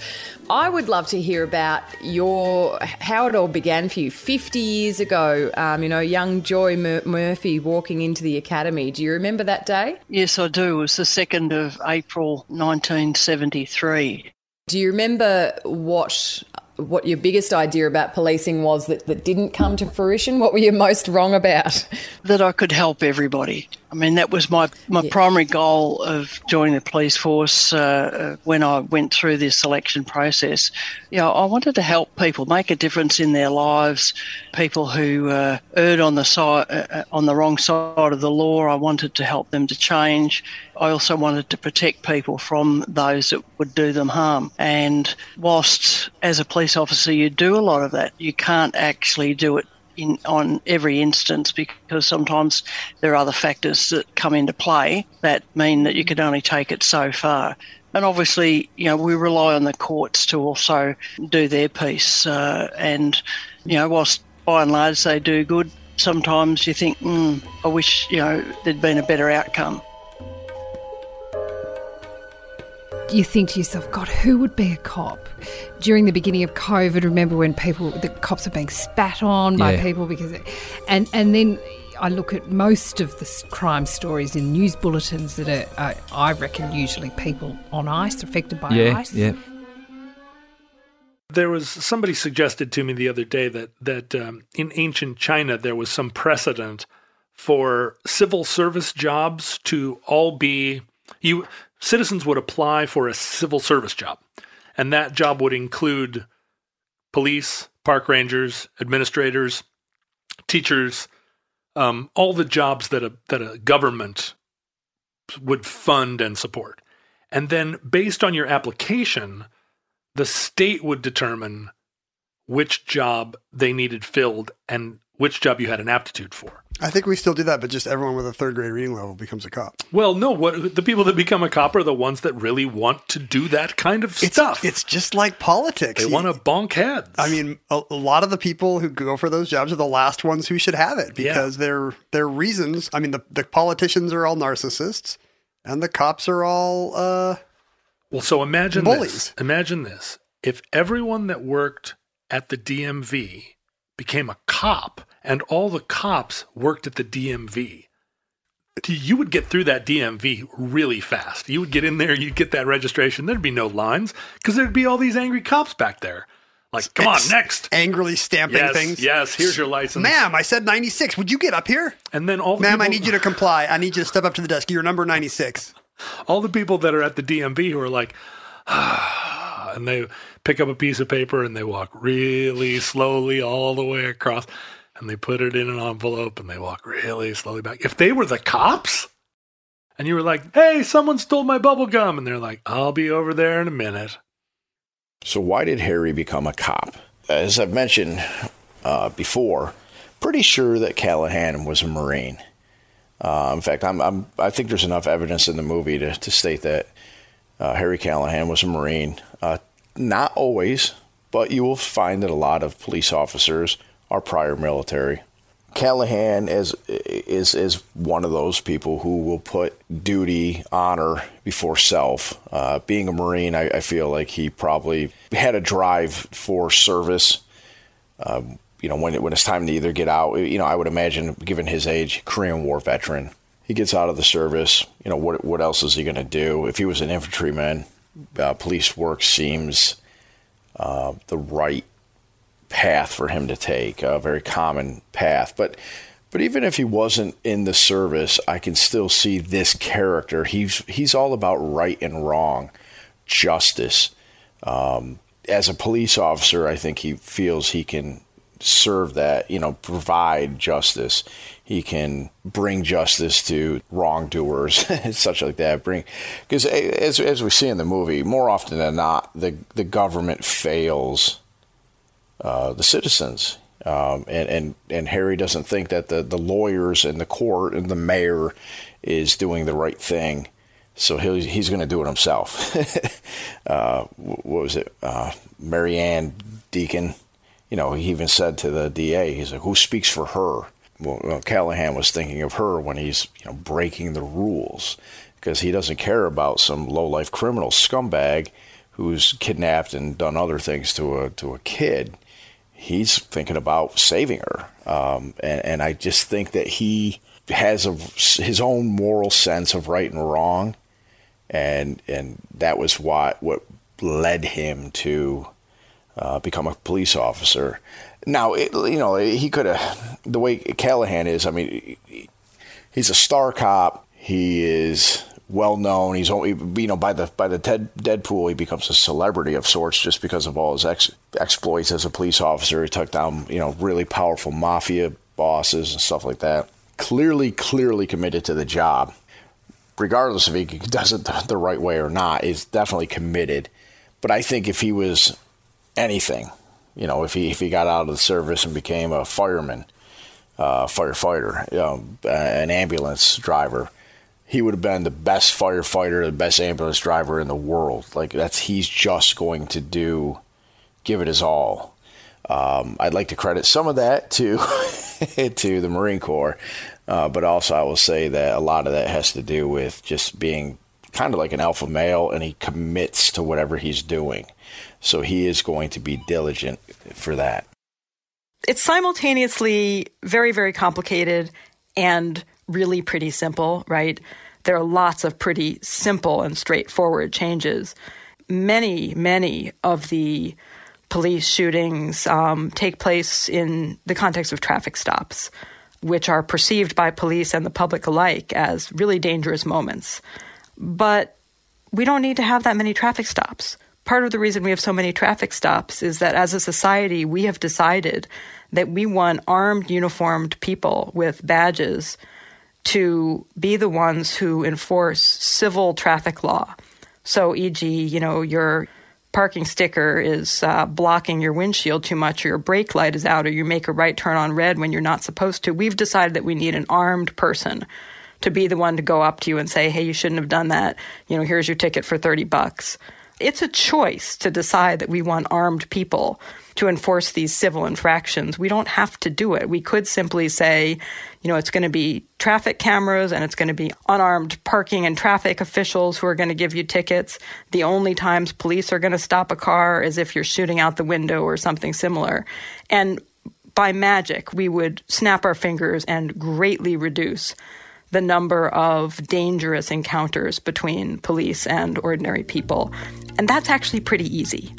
I would love to hear about your how it all began for you 50 years ago. Um, you know, young Joy Mur- Murphy walking into the academy. Do you remember that day? Yes, I do. It was the 2nd of April 1973. Do you remember what what your biggest idea about policing was that, that didn't come to fruition? What were you most wrong about? That I could help everybody. I mean, that was my, my yeah. primary goal of joining the police force uh, when I went through this selection process. You know, I wanted to help people make a difference in their lives. People who uh, erred on the side, uh, on the wrong side of the law, I wanted to help them to change. I also wanted to protect people from those that would do them harm. And whilst as a police officer you do a lot of that, you can't actually do it in on every instance because sometimes there are other factors that come into play that mean that you can only take it so far. And obviously, you know, we rely on the courts to also do their piece. Uh, and, you know, whilst by and large they do good, sometimes you think, mm, I wish, you know, there'd been a better outcome. You think to yourself, God, who would be a cop? During the beginning of COVID, remember when people, the cops are being spat on by Yeah. people because, and and then I look at most of the crime stories in news bulletins that are, are I reckon, usually people on ice, affected by yeah, ice. yeah. There was somebody suggested to me the other day that that um, in ancient China there was some precedent for civil service jobs to all be you citizens would apply for a civil service job, and that job would include police, park rangers, administrators, teachers, um, all the jobs that a that a government would fund and support. And then based on your application, the state would determine which job they needed filled and which job you had an aptitude for. I think we still do that, but just everyone with a third grade reading level becomes a cop. Well, no, what the people that become a cop are the ones that really want to do that kind of it's, stuff. It's just like politics. They want to bonk heads. I mean, a, a lot of the people who go for those jobs are the last ones who should have it because their their reasons. I mean, the, the politicians are all narcissists, and the cops are all uh, Well, so imagine Bullies. this. Imagine this. If everyone that worked at the DMV became a cop and all the cops worked at the DMV, you would get through that DMV really fast. You would get in there, you'd get that registration. There'd be no lines because there'd be all these angry cops back there. Like, come on, next. angrily stamping Yes, things. yes, here's your license. Ma'am, I said ninety six. Would you get up here? And then all the Ma'am, I need you to comply. I need you to step up to the desk. You're number ninety six. all the people that are at the DMV who are like, ah, [SIGHS] and they pick up a piece of paper and they walk really slowly all the way across and they put it in an envelope and they walk really slowly back. If they were the cops and you were like, hey, someone stole my bubble gum, and they're like, I'll be over there in a minute. So, why did Harry become a cop? As I've mentioned uh, before, pretty sure that Callahan was a Marine. Uh, in fact, I'm, I'm, I think there's enough evidence in the movie to, to state that Uh, Harry Callahan was a Marine. Uh, not always, but you will find that a lot of police officers are prior military. Callahan is is is one of those people who will put duty, honor before self. Uh, being a Marine, I, I, feel like he probably had a drive for service. Um, you know, when when it's time to either get out, you know, I would imagine, given his age, Korean War veteran, he gets out of the service. You know, what what else is he going to do? If he was an infantryman, uh, police work seems uh, the right path for him to take, a very common path. But but even if he wasn't in the service, I can still see this character. He's he's all about right and wrong, justice. Um, as a police officer, I think he feels he can serve that, you know, provide justice. He can bring justice to wrongdoers, [LAUGHS] such like that. Bring because as as we see in the movie, more often than not, the the government fails uh, the citizens. Um, and, and, and Harry doesn't think that the, the lawyers and the court and the mayor is doing the right thing. So he'll, he's going to do it himself. [LAUGHS] uh, what was it? Uh, Marianne Deacon. You know, he even said to the DA, he's like, who speaks for her? Well, Callahan was thinking of her when he's, you know, breaking the rules because he doesn't care about some low life criminal scumbag who's kidnapped and done other things to a to a kid he's thinking about saving her. Um, and, and, I just think that he has a, his own moral sense of right and wrong. And, and that was what, what led him to uh, become a police officer. Now, it, you know, he could have, the way Callahan is, I mean, he's a star cop. He is well known. He's only you know by the by the Ted, Dead Pool he becomes a celebrity of sorts just because of all his ex, exploits as a police officer. He took down you know really powerful mafia bosses and stuff like that. Clearly, clearly committed to the job, regardless if he does it the right way or not. Is definitely committed. But I think if he was anything, you know, if he if he got out of the service and became a fireman, uh, firefighter, you know, an ambulance driver he would have been the best firefighter, the best ambulance driver in the world. Like that's he's just going to do, give it his all. Um, I'd like to credit some of that to [LAUGHS] to the Marine Corps, uh, but also I will say that a lot of that has to do with just being kind of like an alpha male, and he commits to whatever he's doing. So he is going to be diligent for that. It's simultaneously very, very complicated and really pretty simple, right? There are lots of pretty simple and straightforward changes. Many, many of the police shootings um, take place in the context of traffic stops, which are perceived by police and the public alike as really dangerous moments. But we don't need to have that many traffic stops. Part of the reason we have so many traffic stops is that as a society, we have decided that we want armed, uniformed people with badges to be the ones who enforce civil traffic law. So, e.g., you know, your parking sticker is uh, blocking your windshield too much, or your brake light is out, or you make a right turn on red when you're not supposed to. We've decided that we need an armed person to be the one to go up to you and say, hey, you shouldn't have done that. You know, here's your ticket for 30 bucks. It's a choice to decide that we want armed people to enforce these civil infractions. We don't have to do it. We could simply say, you know, it's going to be traffic cameras and it's going to be unarmed parking and traffic officials who are going to give you tickets. The only times police are going to stop a car is if you're shooting out the window or something similar. And by magic, we would snap our fingers and greatly reduce the number of dangerous encounters between police and ordinary people. And that's actually pretty easy.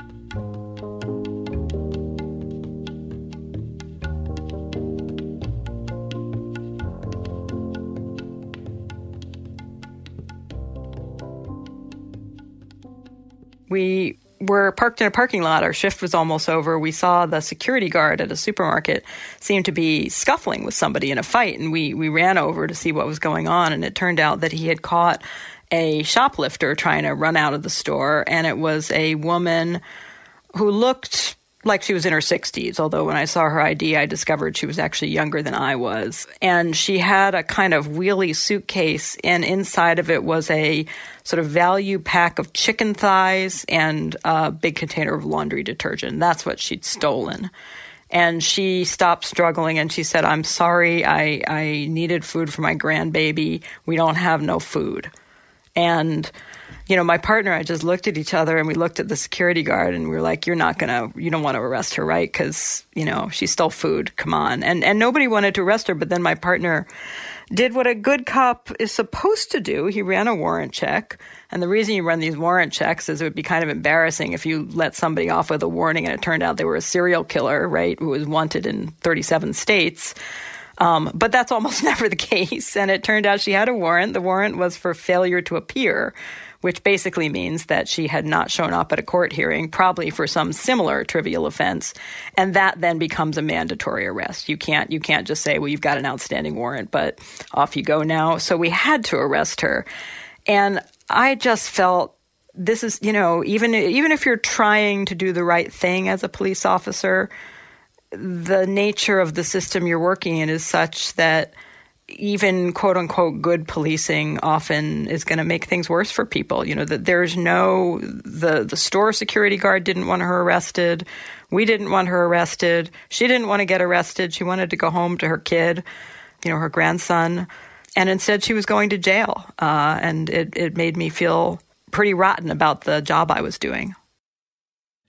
We were parked in a parking lot. Our shift was almost over. We saw the security guard at a supermarket seem to be scuffling with somebody in a fight, and we we ran over to see what was going on. And it turned out that he had caught a shoplifter trying to run out of the store, and it was a woman who looked like she was in her 60s, although when I saw her ID, I discovered she was actually younger than I was. And she had a kind of wheelie suitcase, and inside of it was a sort of value pack of chicken thighs and a big container of laundry detergent. That's what she'd stolen. And she stopped struggling and she said, I'm sorry, I, I needed food for my grandbaby. We don't have no food. And you know, my partner, I just looked at each other and we looked at the security guard and we were like, you're not going to, you don't want to arrest her, right? Because, you know, she stole food. Come on. And, and nobody wanted to arrest her. But then my partner did what a good cop is supposed to do. He ran a warrant check. And the reason you run these warrant checks is it would be kind of embarrassing if you let somebody off with a warning and it turned out they were a serial killer, right? Who was wanted in 37 states. Um, but that's almost [LAUGHS] never the case. And it turned out she had a warrant. The warrant was for failure to appear, which basically means that she had not shown up at a court hearing, probably for some similar trivial offense, and that then becomes a mandatory arrest. You can't you can't just say, "Well, you've got an outstanding warrant, but off you go now." So we had to arrest her, and I just felt this is you know even even if you're trying to do the right thing as a police officer, the nature of the system you're working in is such that even quote unquote good policing often is going to make things worse for people. You know that there's no the the store security guard didn't want her arrested. We didn't want her arrested. She didn't want to get arrested. She wanted to go home to her kid, you know, her grandson, and instead she was going to jail. Uh, and it it made me feel pretty rotten about the job I was doing.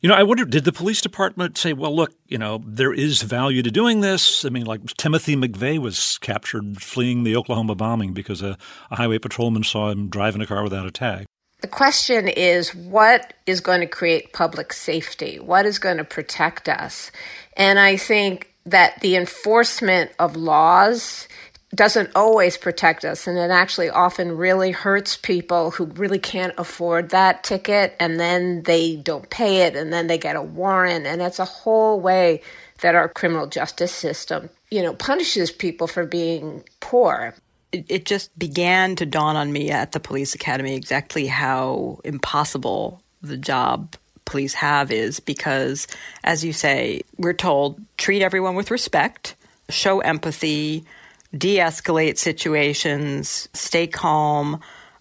You know, I wonder, did the police department say, well, look, you know, there is value to doing this? I mean, like Timothy McVeigh was captured fleeing the Oklahoma bombing because a, a highway patrolman saw him driving a car without a tag. The question is what is going to create public safety? What is going to protect us? And I think that the enforcement of laws doesn't always protect us and it actually often really hurts people who really can't afford that ticket and then they don't pay it and then they get a warrant and it's a whole way that our criminal justice system you know punishes people for being poor. It, it just began to dawn on me at the police academy exactly how impossible the job police have is because as you say we're told treat everyone with respect show empathy de escalate situations, stay calm,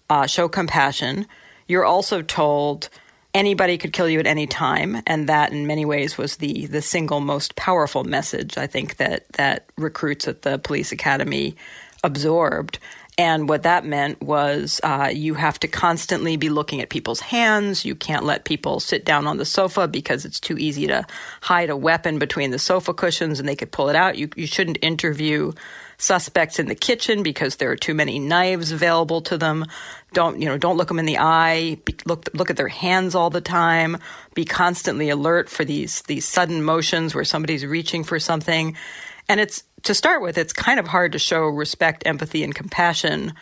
uh, show compassion. You're also told anybody could kill you at any time, and that in many ways was the the single most powerful message I think that that recruits at the police academy absorbed. And what that meant was uh, you have to constantly be looking at people's hands. You can't let people sit down on the sofa because it's too easy to hide a weapon between the sofa cushions and they could pull it out. You, you shouldn't interview suspects in the kitchen because there are too many knives available to them. Don't you know? Don't look them in the eye. Be, look look at their hands all the time. Be constantly alert for these these sudden motions where somebody's reaching for something. And it's to start with, it's kind of hard to show respect, empathy, and compassion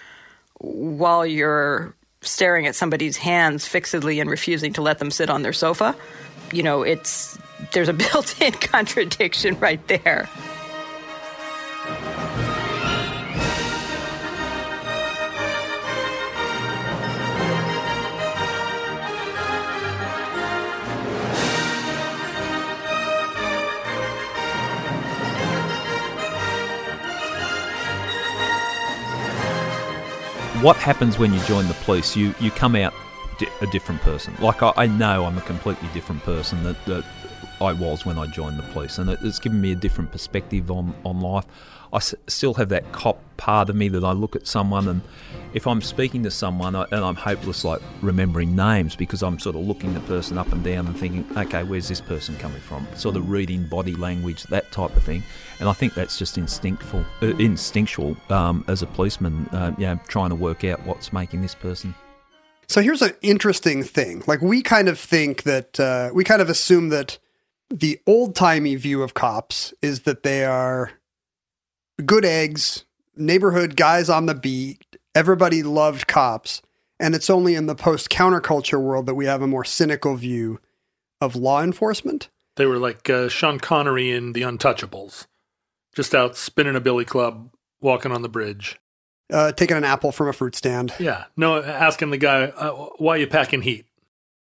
while you're staring at somebody's hands fixedly and refusing to let them sit on their sofa. You know, it's there's a [LAUGHS] built-in contradiction right there. What happens when you join the police? You you come out di- a different person. Like I, I, know I'm a completely different person that, that I was when I joined the police, and it's given me a different perspective on on life. I s- still have that cop part of me that I look at someone, and if I'm speaking to someone I, and I'm hopeless, like remembering names, because I'm sort of looking the person up and down and thinking, okay, where's this person coming from? Sort of reading body language, that type of thing. And I think that's just instinctful, uh, instinctual um, as a policeman, uh, trying to work out what's making this person. So here's an interesting thing. Like we kind of think that uh, we kind of assume that the old timey view of cops is that they are good eggs, neighborhood guys on the beat. Everybody loved cops. And it's only in the post counterculture world that we have a more cynical view of law enforcement. They were like uh, Sean Connery in The Untouchables, just out spinning a billy club, walking on the bridge. Uh, taking an apple from a fruit stand. Yeah. No, asking the guy, uh, why are you packing heat?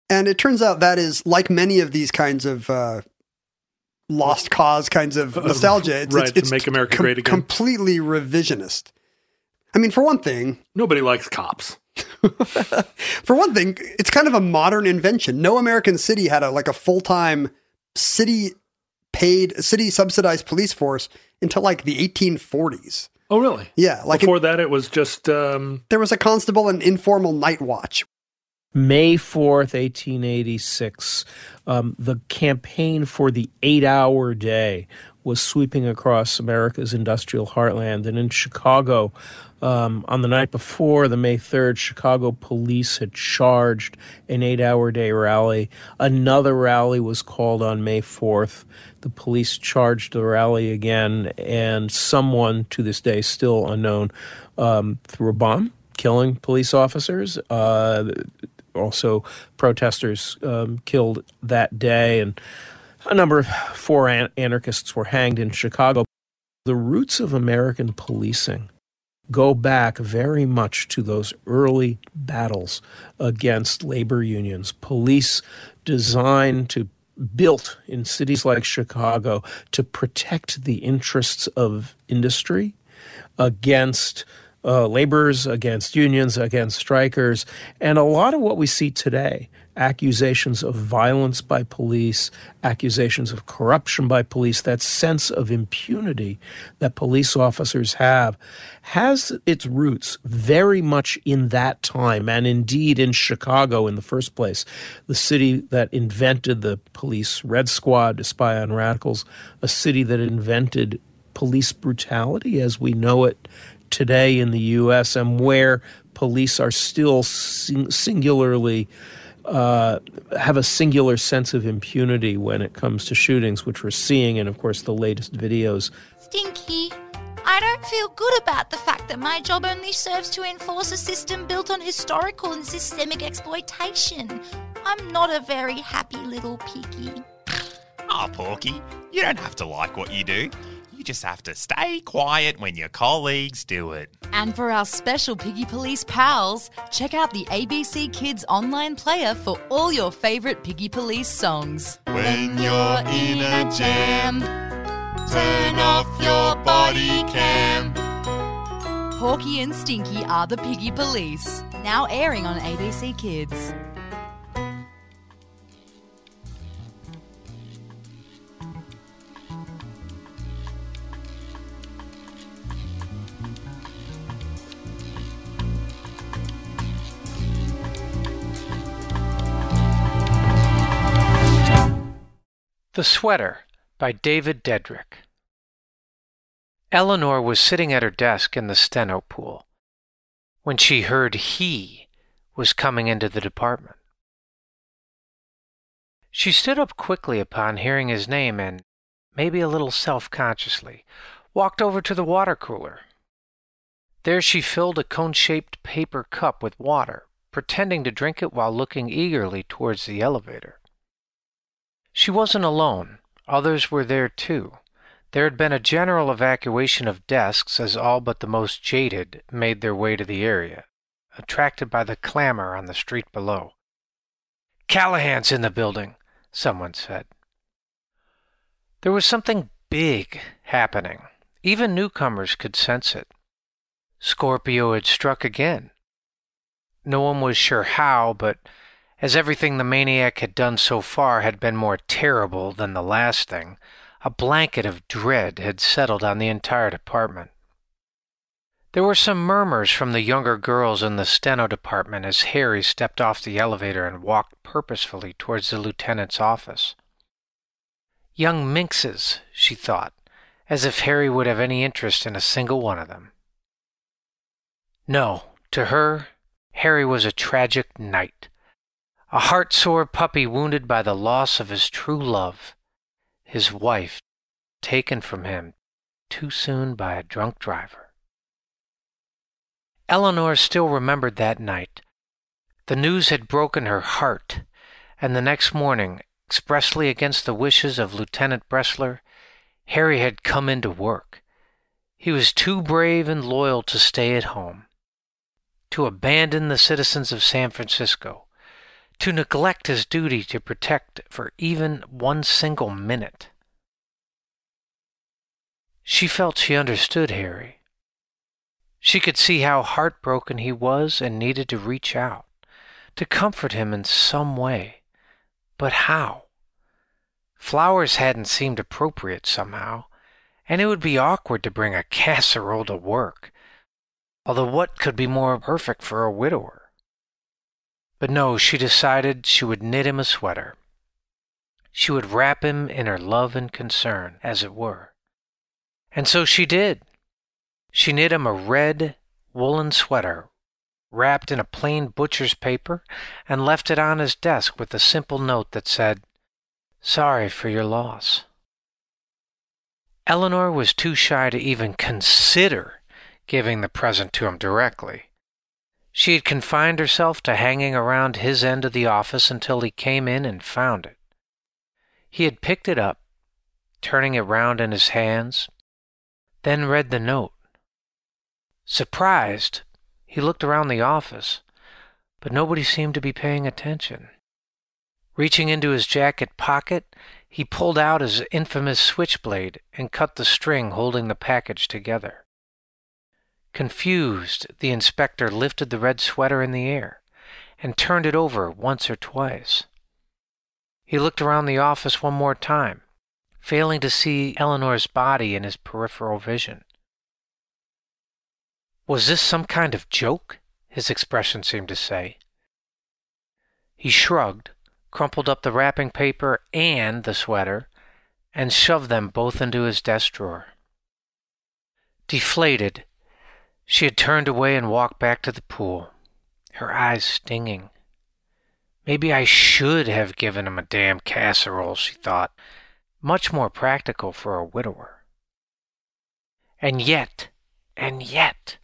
And it turns out that is like many of these kinds of uh, lost cause kinds of nostalgia. It's, right, it's, to make America com- great again. Completely revisionist. I mean, for one thing, Nobody likes cops. [LAUGHS] for one thing, it's kind of a modern invention. No American city had a like a full time city paid, city subsidized police force until like the 1840s. Oh, really? Yeah, like Before that, it was just um, there was a constable and informal night watch. May 4th, 1886, um, the campaign for the eight hour day was sweeping across America's industrial heartland. And in Chicago, um, on the night before, the May 3rd, Chicago police had charged an eight hour day rally. Another rally was called on May 4th. The police charged the rally again, and someone to this day, still unknown, um, threw a bomb, killing police officers. Uh, also, protesters um, killed that day, and a number of four an- anarchists were hanged in Chicago. The roots of American policing go back very much to those early battles against labor unions. Police designed to built in cities like Chicago to protect the interests of industry against uh, laborers, against unions, against strikers, and a lot of what we see today accusations of violence by police, accusations of corruption by police, that sense of impunity that police officers have has its roots very much in that time and indeed in Chicago in the first place, the city that invented the police red squad to spy on radicals, a city that invented police brutality as we know it today in the US and where police are still sing- singularly uh, have a singular sense of impunity when it comes to shootings, which we're seeing in, of course, the latest videos. Stinky. I don't feel good about the fact that my job only serves to enforce a system built on historical and systemic exploitation. I'm not a very happy little piggy. Oh, Porky, you don't have to like what you do. You just have to stay quiet when your colleagues do it. And for our special Piggy Police pals, check out the ABC Kids online player for all your favourite Piggy Police songs. When you're in a jam, turn off your body cam. Porky and Stinky are the Piggy Police, now airing on ABC Kids. The Sweater by David Dedrick. Eleanor was sitting at her desk in the steno pool when she heard he was coming into the department. She stood up quickly upon hearing his name and, maybe a little self consciously, walked over to the water cooler. There she filled a cone shaped paper cup with water, pretending to drink it while looking eagerly towards the elevator. She wasn't alone. Others were there too. There had been a general evacuation of desks as all but the most jaded made their way to the area, attracted by the clamor on the street below. Callahan's in the building, someone said. There was something big happening. Even newcomers could sense it. Scorpio had struck again. No one was sure how, but as everything the maniac had done so far had been more terrible than the last thing, a blanket of dread had settled on the entire department. There were some murmurs from the younger girls in the steno department as Harry stepped off the elevator and walked purposefully towards the lieutenant's office. Young minxes, she thought, as if Harry would have any interest in a single one of them. No, to her, Harry was a tragic knight a heart-sore puppy wounded by the loss of his true love, his wife taken from him too soon by a drunk driver. Eleanor still remembered that night. The news had broken her heart, and the next morning, expressly against the wishes of Lieutenant Bressler, Harry had come into work. He was too brave and loyal to stay at home, to abandon the citizens of San Francisco to neglect his duty to protect for even one single minute. She felt she understood Harry. She could see how heartbroken he was and needed to reach out, to comfort him in some way. But how? Flowers hadn't seemed appropriate somehow, and it would be awkward to bring a [LAUGHS] casserole to work. Although what could be more perfect for a widower? But no, she decided she would knit him a sweater. She would wrap him in her love and concern, as it were. And so she did. She knit him a red woolen sweater wrapped in a plain butcher's paper and left it on his desk with a simple note that said, Sorry for your loss. Eleanor was too shy to even consider giving the present to him directly. She had confined herself to hanging around his end of the office until he came in and found it. He had picked it up, turning it round in his hands, then read the note. Surprised, he looked around the office, but nobody seemed to be paying attention. Reaching into his jacket pocket, he pulled out his infamous switchblade and cut the string holding the package together. Confused, the inspector lifted the red sweater in the air and turned it over once or twice. He looked around the office one more time, failing to see Eleanor's body in his peripheral vision. Was this some kind of joke? His expression seemed to say. He shrugged, crumpled up the wrapping paper and the sweater, and shoved them both into his desk drawer. Deflated, she had turned away and walked back to the pool, her eyes stinging. Maybe I should have given him a damn casserole, she thought, much more practical for a widower. And yet, and yet,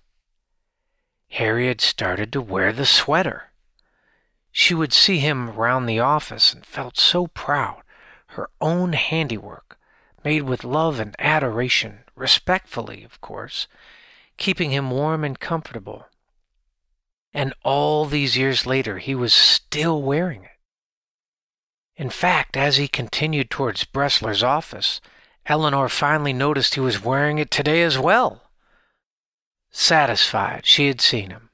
Harry had started to wear the sweater. She would see him round the office and felt so proud. Her own handiwork, made with love and adoration, respectfully, of course, keeping him warm and comfortable. And all these years later, he was still wearing it. In fact, as he continued towards Bressler's office, Eleanor finally noticed he was wearing it today as well. Satisfied she had seen him,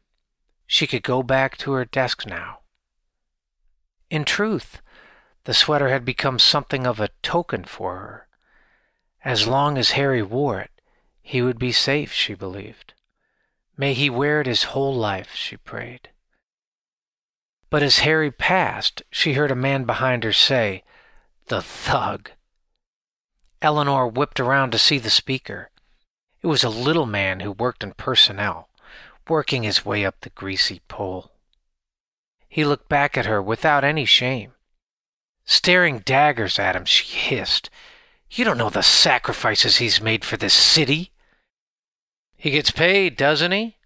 she could go back to her desk now. In truth, the sweater had become something of a token for her. As long as Harry wore it, he would be safe, she believed. May he wear it his whole life, she prayed. But as Harry passed, she heard a man behind her say, The thug. Eleanor whipped around to see the speaker. It was a little man who worked in personnel, working his way up the greasy pole. He looked back at her without any shame. Staring daggers at him, she hissed, You don't know the sacrifices he's made for this city. He gets paid, doesn't he?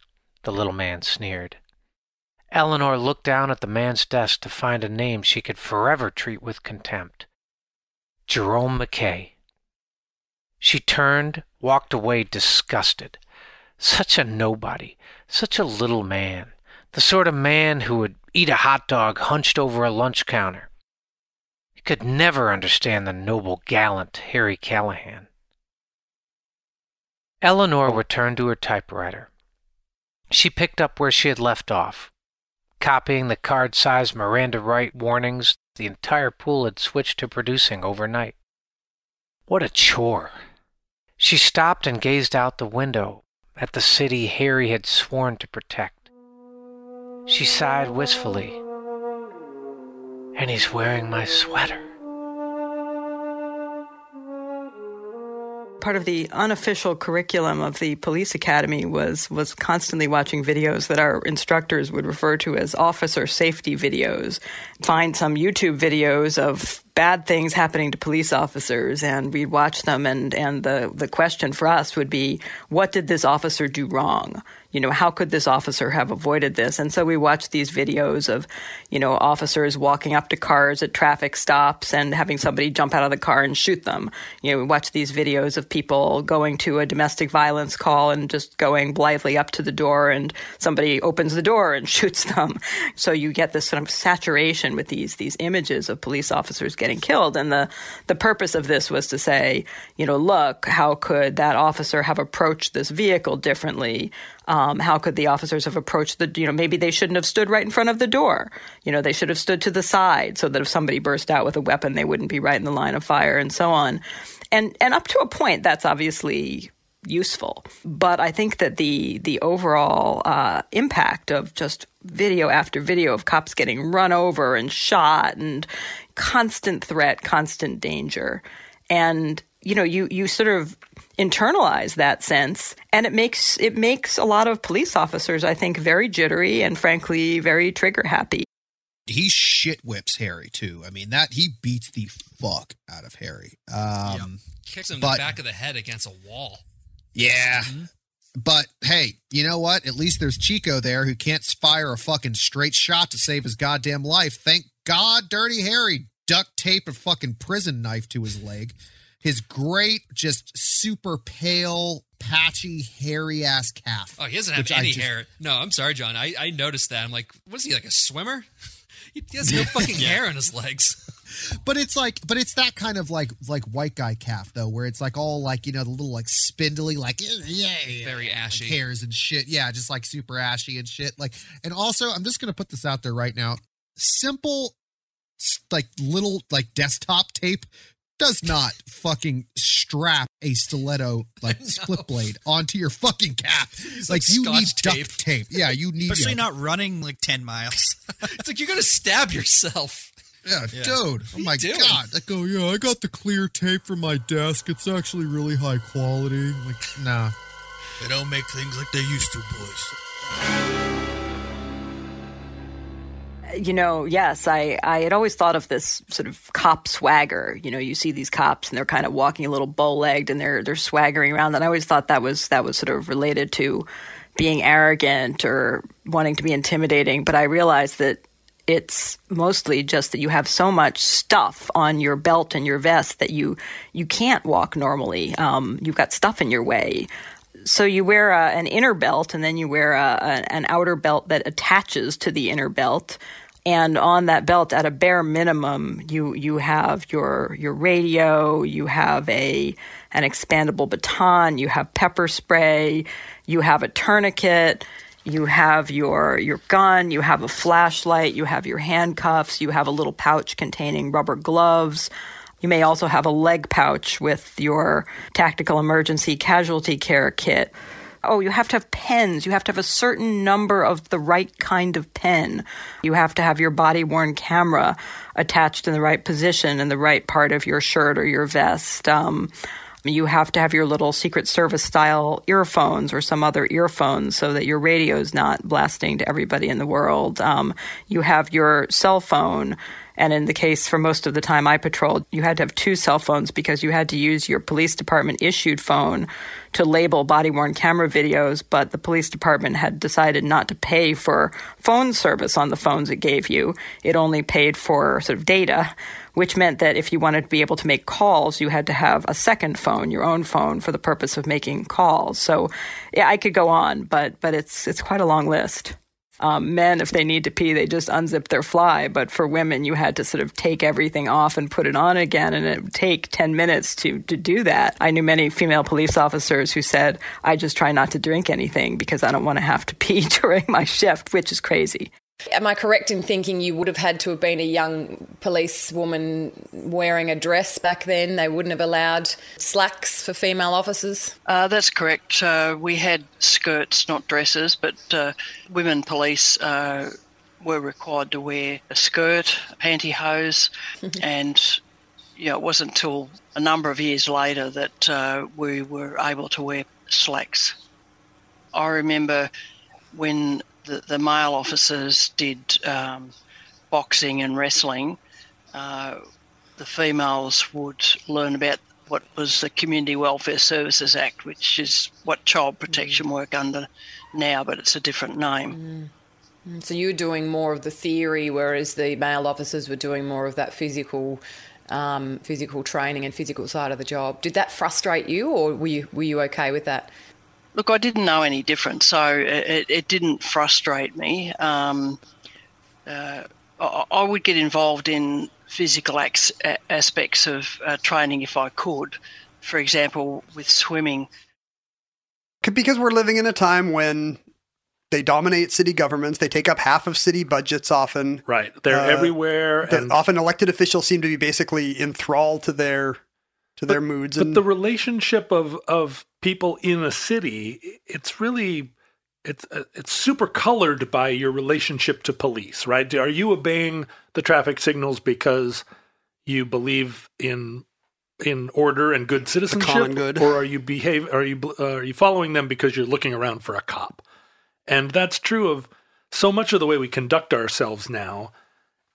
The little man sneered. Eleanor looked down at the man's desk to find a name she could forever treat with contempt Jerome McKay. She turned, walked away disgusted. Such a nobody, such a little man, the sort of man who would eat a hot dog hunched over a lunch counter. He could never understand the noble, gallant Harry Callahan. Eleanor returned to her typewriter. She picked up where she had left off, copying the card sized Miranda right warnings the entire pool had switched to producing overnight. What a chore! She stopped and gazed out the window at the city Harry had sworn to protect. She sighed wistfully. And he's wearing my sweater. Part of the unofficial curriculum of the police academy was was constantly watching videos that our instructors would refer to as officer safety videos. Find some YouTube videos of bad things happening to police officers and we'd watch them and and the the question for us would be what did this officer do wrong you know, how could this officer have avoided this? And so we watched these videos of, you know, officers walking up to cars at traffic stops and having somebody jump out of the car and shoot them. You know, we watch these videos of people going to a domestic violence call and just going blithely up to the door and somebody opens the door and [LAUGHS] shoots them. So you get this sort of saturation with these these images of police officers getting killed. And the, the purpose of this was to say, you know, look, how could that officer have approached this vehicle differently? Um, how could the officers have approached the, you know, maybe they shouldn't have stood right in front of the door. You know, they should have stood to the side so that if somebody burst out with a weapon, they wouldn't be right in the line of fire and so on. And, and up to a point, that's obviously useful. But I think that the the overall uh, impact of just video after video of cops getting run over and shot and constant threat, constant danger, and you know you you sort of internalize that sense and it makes it makes a lot of police officers i think very jittery and frankly very trigger happy he shit whips Harry too. I mean that he beats the fuck out of Harry. Um, Kicks him in but- the back of the head against a wall. Yeah. Mm-hmm. But hey, you know what? At least there's Chico there who can't fire a fucking straight shot to save his goddamn life. Thank God Dirty Harry duct taped a fucking prison knife to his leg. His great, just super pale, patchy, hairy ass calf. Oh, he doesn't have any just- hair. No, I'm sorry, John. I, I noticed that. I'm like, what is he like a swimmer? [LAUGHS] He has no [LAUGHS] fucking hair on his legs. [LAUGHS] But it's like, but it's that kind of like like white guy calf though, where it's like all like you know the little like spindly like yeah, yeah, yeah, Very ashy. like hairs and shit. Yeah, just like super ashy and shit. Like, and also I'm just gonna put this out there right now. Simple, like little like desktop tape does not fucking strap a stiletto [LAUGHS] like split blade onto your fucking cap. It's like, like you need Scotch duct tape. Yeah, you need Especially yeah. not running like 10 miles. [LAUGHS] it's like you're gonna stab yourself. Yeah, Yeah. dude. Oh my doing? god. I go, oh, yeah, I got the clear tape from my desk. It's actually really high quality. I'm like, nah. They don't make things like they used to, boys. You know, yes, I, I had always thought of this sort of cop swagger. You know, you see these cops and they're kind of walking a little bow legged and they're they're swaggering around. And I always thought that was that was sort of related to being arrogant or wanting to be intimidating. But I realized that it's mostly just that you have so much stuff on your belt and your vest that you you can't walk normally. Um, you've got stuff in your way. So you wear a, an inner belt and then you wear a, a, an outer belt that attaches to the inner belt. And on that belt, at a bare minimum, you you have your your radio, you have a an expandable baton, you have pepper spray, you have a tourniquet, you have your your gun, you have a flashlight, you have your handcuffs, you have a little pouch containing rubber gloves. You may also have a leg pouch with your tactical emergency casualty care kit. Oh, you have to have pens. You have to have a certain number of the right kind of pen. You have to have your body worn camera attached in the right position in the right part of your shirt or your vest. Um, you have to have your little Secret Service style earphones or some other earphones so that your radio is not blasting to everybody in the world. Um, you have your cell phone. And in the case for most of the time I patrolled, you had to have two cell phones because you had to use your police department issued phone to label body worn camera videos. But the police department had decided not to pay for phone service on the phones it gave you. It only paid for sort of data, which meant that if you wanted to be able to make calls, you had to have a second phone, your own phone, for the purpose of making calls. So, yeah, I could go on, but but it's it's quite a long list. Um, men, if they need to pee, they just unzip their fly. But for women, you had to sort of take everything off and put it on again, and it would take 10 minutes to, to do that. I knew many female police officers who said, I just try not to drink anything because I don't want to have to [LAUGHS] pee during my shift, which is crazy. Am I correct in thinking you would have had to have been a young police woman wearing a dress back then? They wouldn't have allowed slacks for female officers? Uh, that's correct. Uh, we had skirts, not dresses, but uh, women police uh, were required to wear a skirt, pantyhose, [LAUGHS] and you know, it wasn't until a number of years later that uh, we were able to wear slacks. I remember when the, the male officers did um, boxing and wrestling, uh, the females would learn about what was the Community Welfare Services Act, which is what child protection work under now, but it's a different name. Mm, So you were doing more of the theory, whereas the male officers were doing more of that physical, um, physical training and physical side of the job. Did that frustrate you, or were you were you okay with that? Look, I didn't know any different, so it, it didn't frustrate me. Um, uh, I, I would get involved in physical acts, a- aspects of uh, training if I could. For example, with swimming, Because we're living in a time when they dominate city governments, they take up half of city budgets often. Right. They're Uh, everywhere. and often elected officials seem to be basically enthralled to their to their moods. But and the relationship of of people in a city, it's really it's uh, it's super colored by your relationship to police, right? Are you obeying the traffic signals because you believe in in order and good citizenship, good. or are you behave are you uh, are you following them because you're looking around for a cop? And that's true of so much of the way we conduct ourselves now.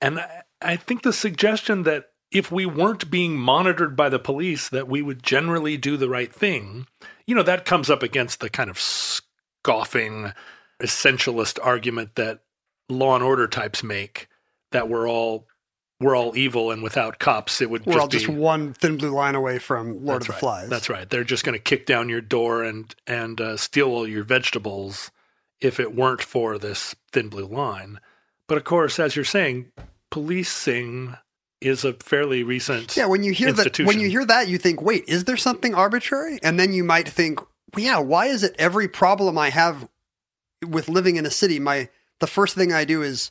And I, I think the suggestion that if we weren't being monitored by the police, that we would generally do the right thing, you know, that comes up against the kind of scoffing essentialist argument that law and order types make that we're all we're all evil and without cops it would we're just all just be one thin blue line away from Lord of the right. Flies. That's right. They're just going to kick down your door and and uh, steal all your vegetables if it weren't for this thin blue line. But of course, as you're saying, policing is a fairly recent Yeah, when you hear that, when you hear that, you think, "Wait, is there something arbitrary?" And then you might think, well, "Yeah, why is it every problem I have with living in a city, my the first thing I do is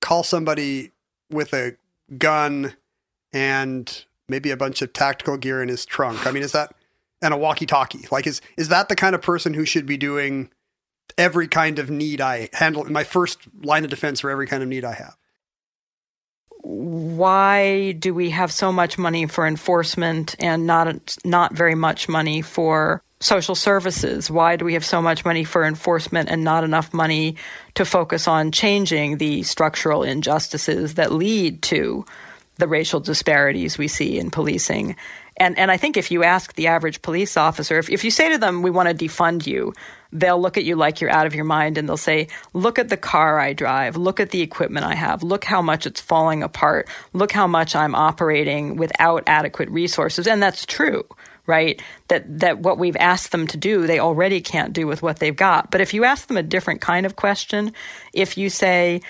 call somebody with a gun and maybe a bunch of tactical gear in his trunk." I mean, is that and a walkie-talkie? Like, is is that the kind of person who should be doing every kind of need I handle? My first line of defense for every kind of need I have. Why do we have so much money for enforcement and not not very much money for social services? Why do we have so much money for enforcement and not enough money to focus on changing the structural injustices that lead to the racial disparities we see in policing? And and I think if you ask the average police officer, if, if you say to them, we want to defund you, they'll look at you like you're out of your mind and they'll say, look at the car I drive, look at the equipment I have, look how much it's falling apart, look how much I'm operating without adequate resources. And that's true, right? That that what we've asked them to do, they already can't do with what they've got. But if you ask them a different kind of question, if you say,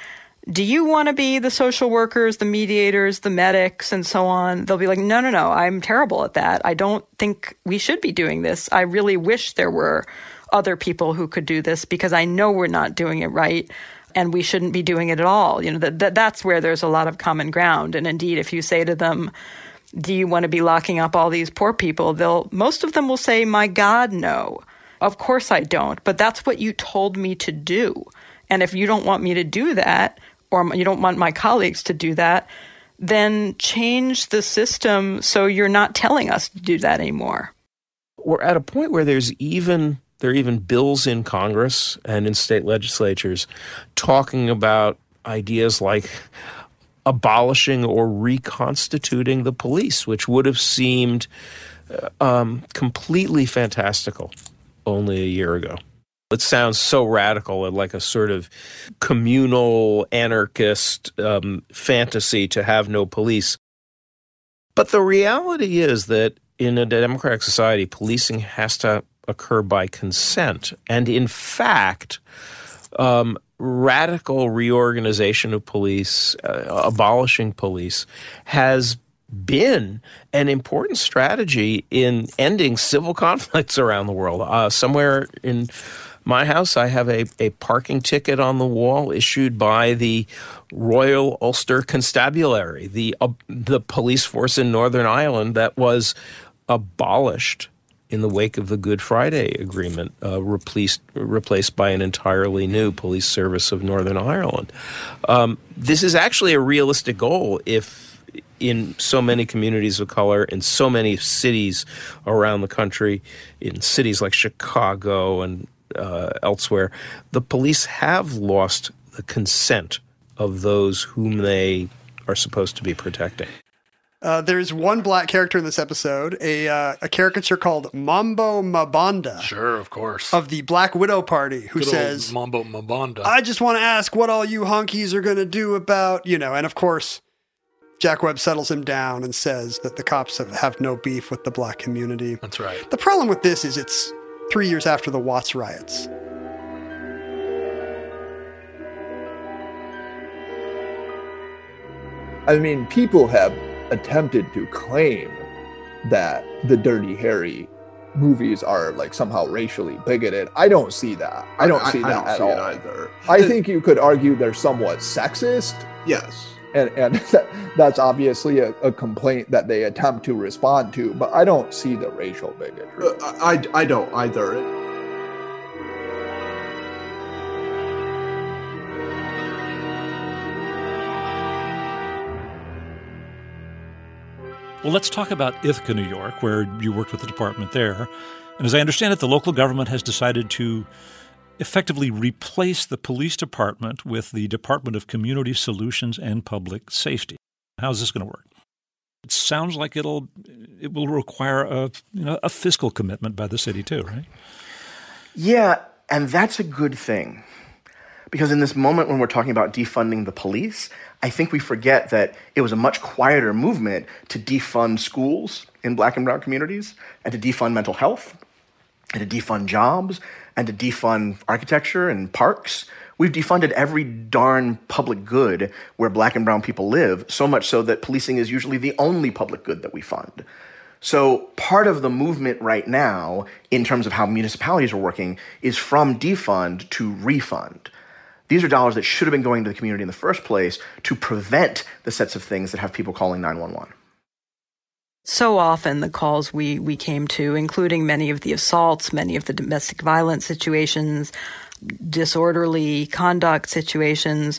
do you want to be the social workers, the mediators, the medics, and so on? They'll be like, no, no, no, I'm terrible at that. I don't think we should be doing this. I really wish there were other people who could do this because I know we're not doing it right and we shouldn't be doing it at all. You know, that, that that's where there's a lot of common ground. And indeed, if you say to them, do you want to be locking up all these poor people? They'll most of them will say, "My God, no. Of course I don't, but that's what you told me to do. And if you don't want me to do that or you don't want my colleagues to do that, then change the system so you're not telling us to do that anymore." We're at a point where there's even there are even bills in Congress and in state legislatures talking about ideas like abolishing or reconstituting the police, which would have seemed uh, um, completely fantastical only a year ago. It sounds so radical and like a sort of communal anarchist um, fantasy to have no police. But the reality is that in a democratic society, policing has to occur by consent. And in fact, um, radical reorganization of police, uh, abolishing police, has been an important strategy in ending civil [LAUGHS] conflicts around the world. Uh, somewhere in my house, I have a, a parking ticket on the wall issued by the Royal Ulster Constabulary, the uh, the police force in Northern Ireland that was abolished in the wake of the Good Friday Agreement, uh, replaced replaced by an entirely new police service of Northern Ireland. Um, this is actually a realistic goal if. In so many communities of color, in so many cities around the country, in cities like Chicago and uh, elsewhere, the police have lost the consent of those whom they are supposed to be protecting. Uh, there's one black character in this episode, a uh, a caricature called Mambo Mabanda. Sure, of course. Of the Black Widow Party, who Good says, Mambo Mabanda. I just want to ask what all you hunkies are going to do about, you know, and of course, Jack Webb settles him down and says that the cops have, have no beef with the black community. That's right. The problem with this is it's three years after the Watts riots. I mean, people have attempted to claim that the Dirty Harry movies are like somehow racially bigoted. I don't see that. I don't I- see I that don't at see all. it either. I think you could argue they're somewhat sexist. Yes. And and [LAUGHS] that's obviously a, a complaint that they attempt to respond to, but I don't see the racial bigotry. Uh, I, I, I don't either. Well, let's talk about Ithaca, New York, where you worked with the department there. And as I understand it, the local government has decided to effectively replace the police department with the Department of Community Solutions and Public Safety. How's this going to work? It sounds like it'll it will require a you know a fiscal commitment by the city too, right? Yeah, and that's a good thing. Because in this moment when we're talking about defunding the police, I think we forget that it was a much quieter movement to defund schools in black and brown communities, and to defund mental health, and to defund jobs, and to defund architecture and parks. We've defunded every darn public good where black and brown people live, so much so that policing is usually the only public good that we fund. So, part of the movement right now, in terms of how municipalities are working, is from defund to refund. These are dollars that should have been going to the community in the first place to prevent the sets of things that have people calling 911. So often, the calls we, we came to, including many of the assaults, many of the domestic violence situations, disorderly conduct situations,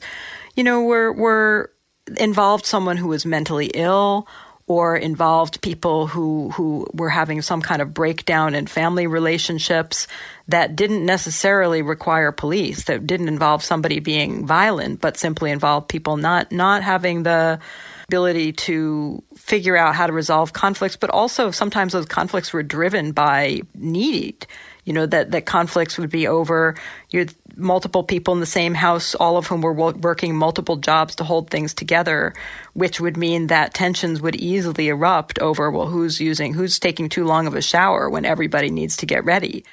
you know, were, were involved someone who was mentally ill or involved people who, who were having some kind of breakdown in family relationships that didn't necessarily require police, that didn't involve somebody being violent, but simply involved people not, not having the ability to figure out how to resolve conflicts, but also sometimes those conflicts were driven by need. You know, that, that conflicts would be over you multiple people in the same house, all of whom were wo- working multiple jobs to hold things together, which would mean that tensions would easily erupt over, well, who's using, who's taking too long of a shower when everybody needs to get ready.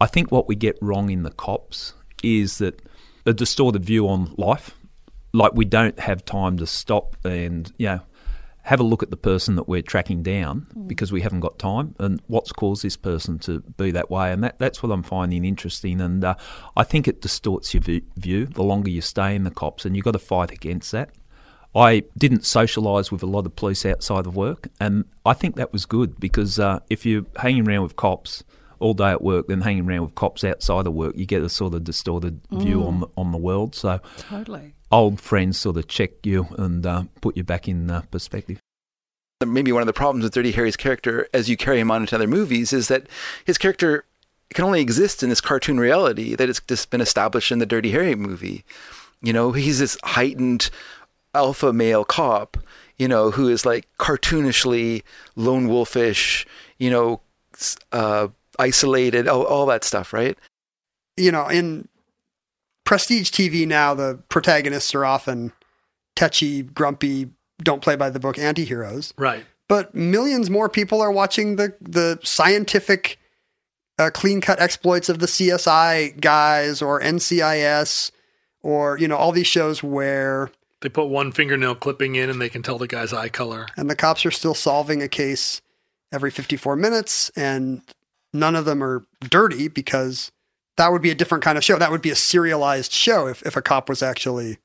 I think what we get wrong in the cops is that a distorted view on life. Like we don't have time to stop and you know have a look at the person that we're tracking down because we haven't got time and what's caused this person to be that way and that, that's what I'm finding interesting and uh, I think it distorts your view, view the longer you stay in the cops and you've got to fight against that. I didn't socialise with a lot of police outside of work and I think that was good because uh, if you're hanging around with cops all day at work, then hanging around with cops outside of work, you get a sort of distorted view Mm. on the, on the world. So, Totally. Old friends sort of check you and uh, put you back in uh, perspective. Maybe one of the problems with Dirty Harry's character, as you carry him on into other movies, is that his character can only exist in this cartoon reality that it's just been established in the Dirty Harry movie. You know, he's this heightened alpha male cop, you know, who is like cartoonishly lone wolfish, you know, uh, isolated, all, all that stuff, right? you know, in prestige TV now, the protagonists are often tetchy, grumpy, don't play by the book anti-heroes. Right. But millions more people are watching the the scientific, uh, clean cut exploits of the CSI guys or NCIS, or you know all these shows where They put one fingernail clipping in and they can tell the guy's eye color. and the cops are still solving a case every 54 minutes and none of them are dirty because that would be a different kind of show. That would be a serialized show if, if a cop was actually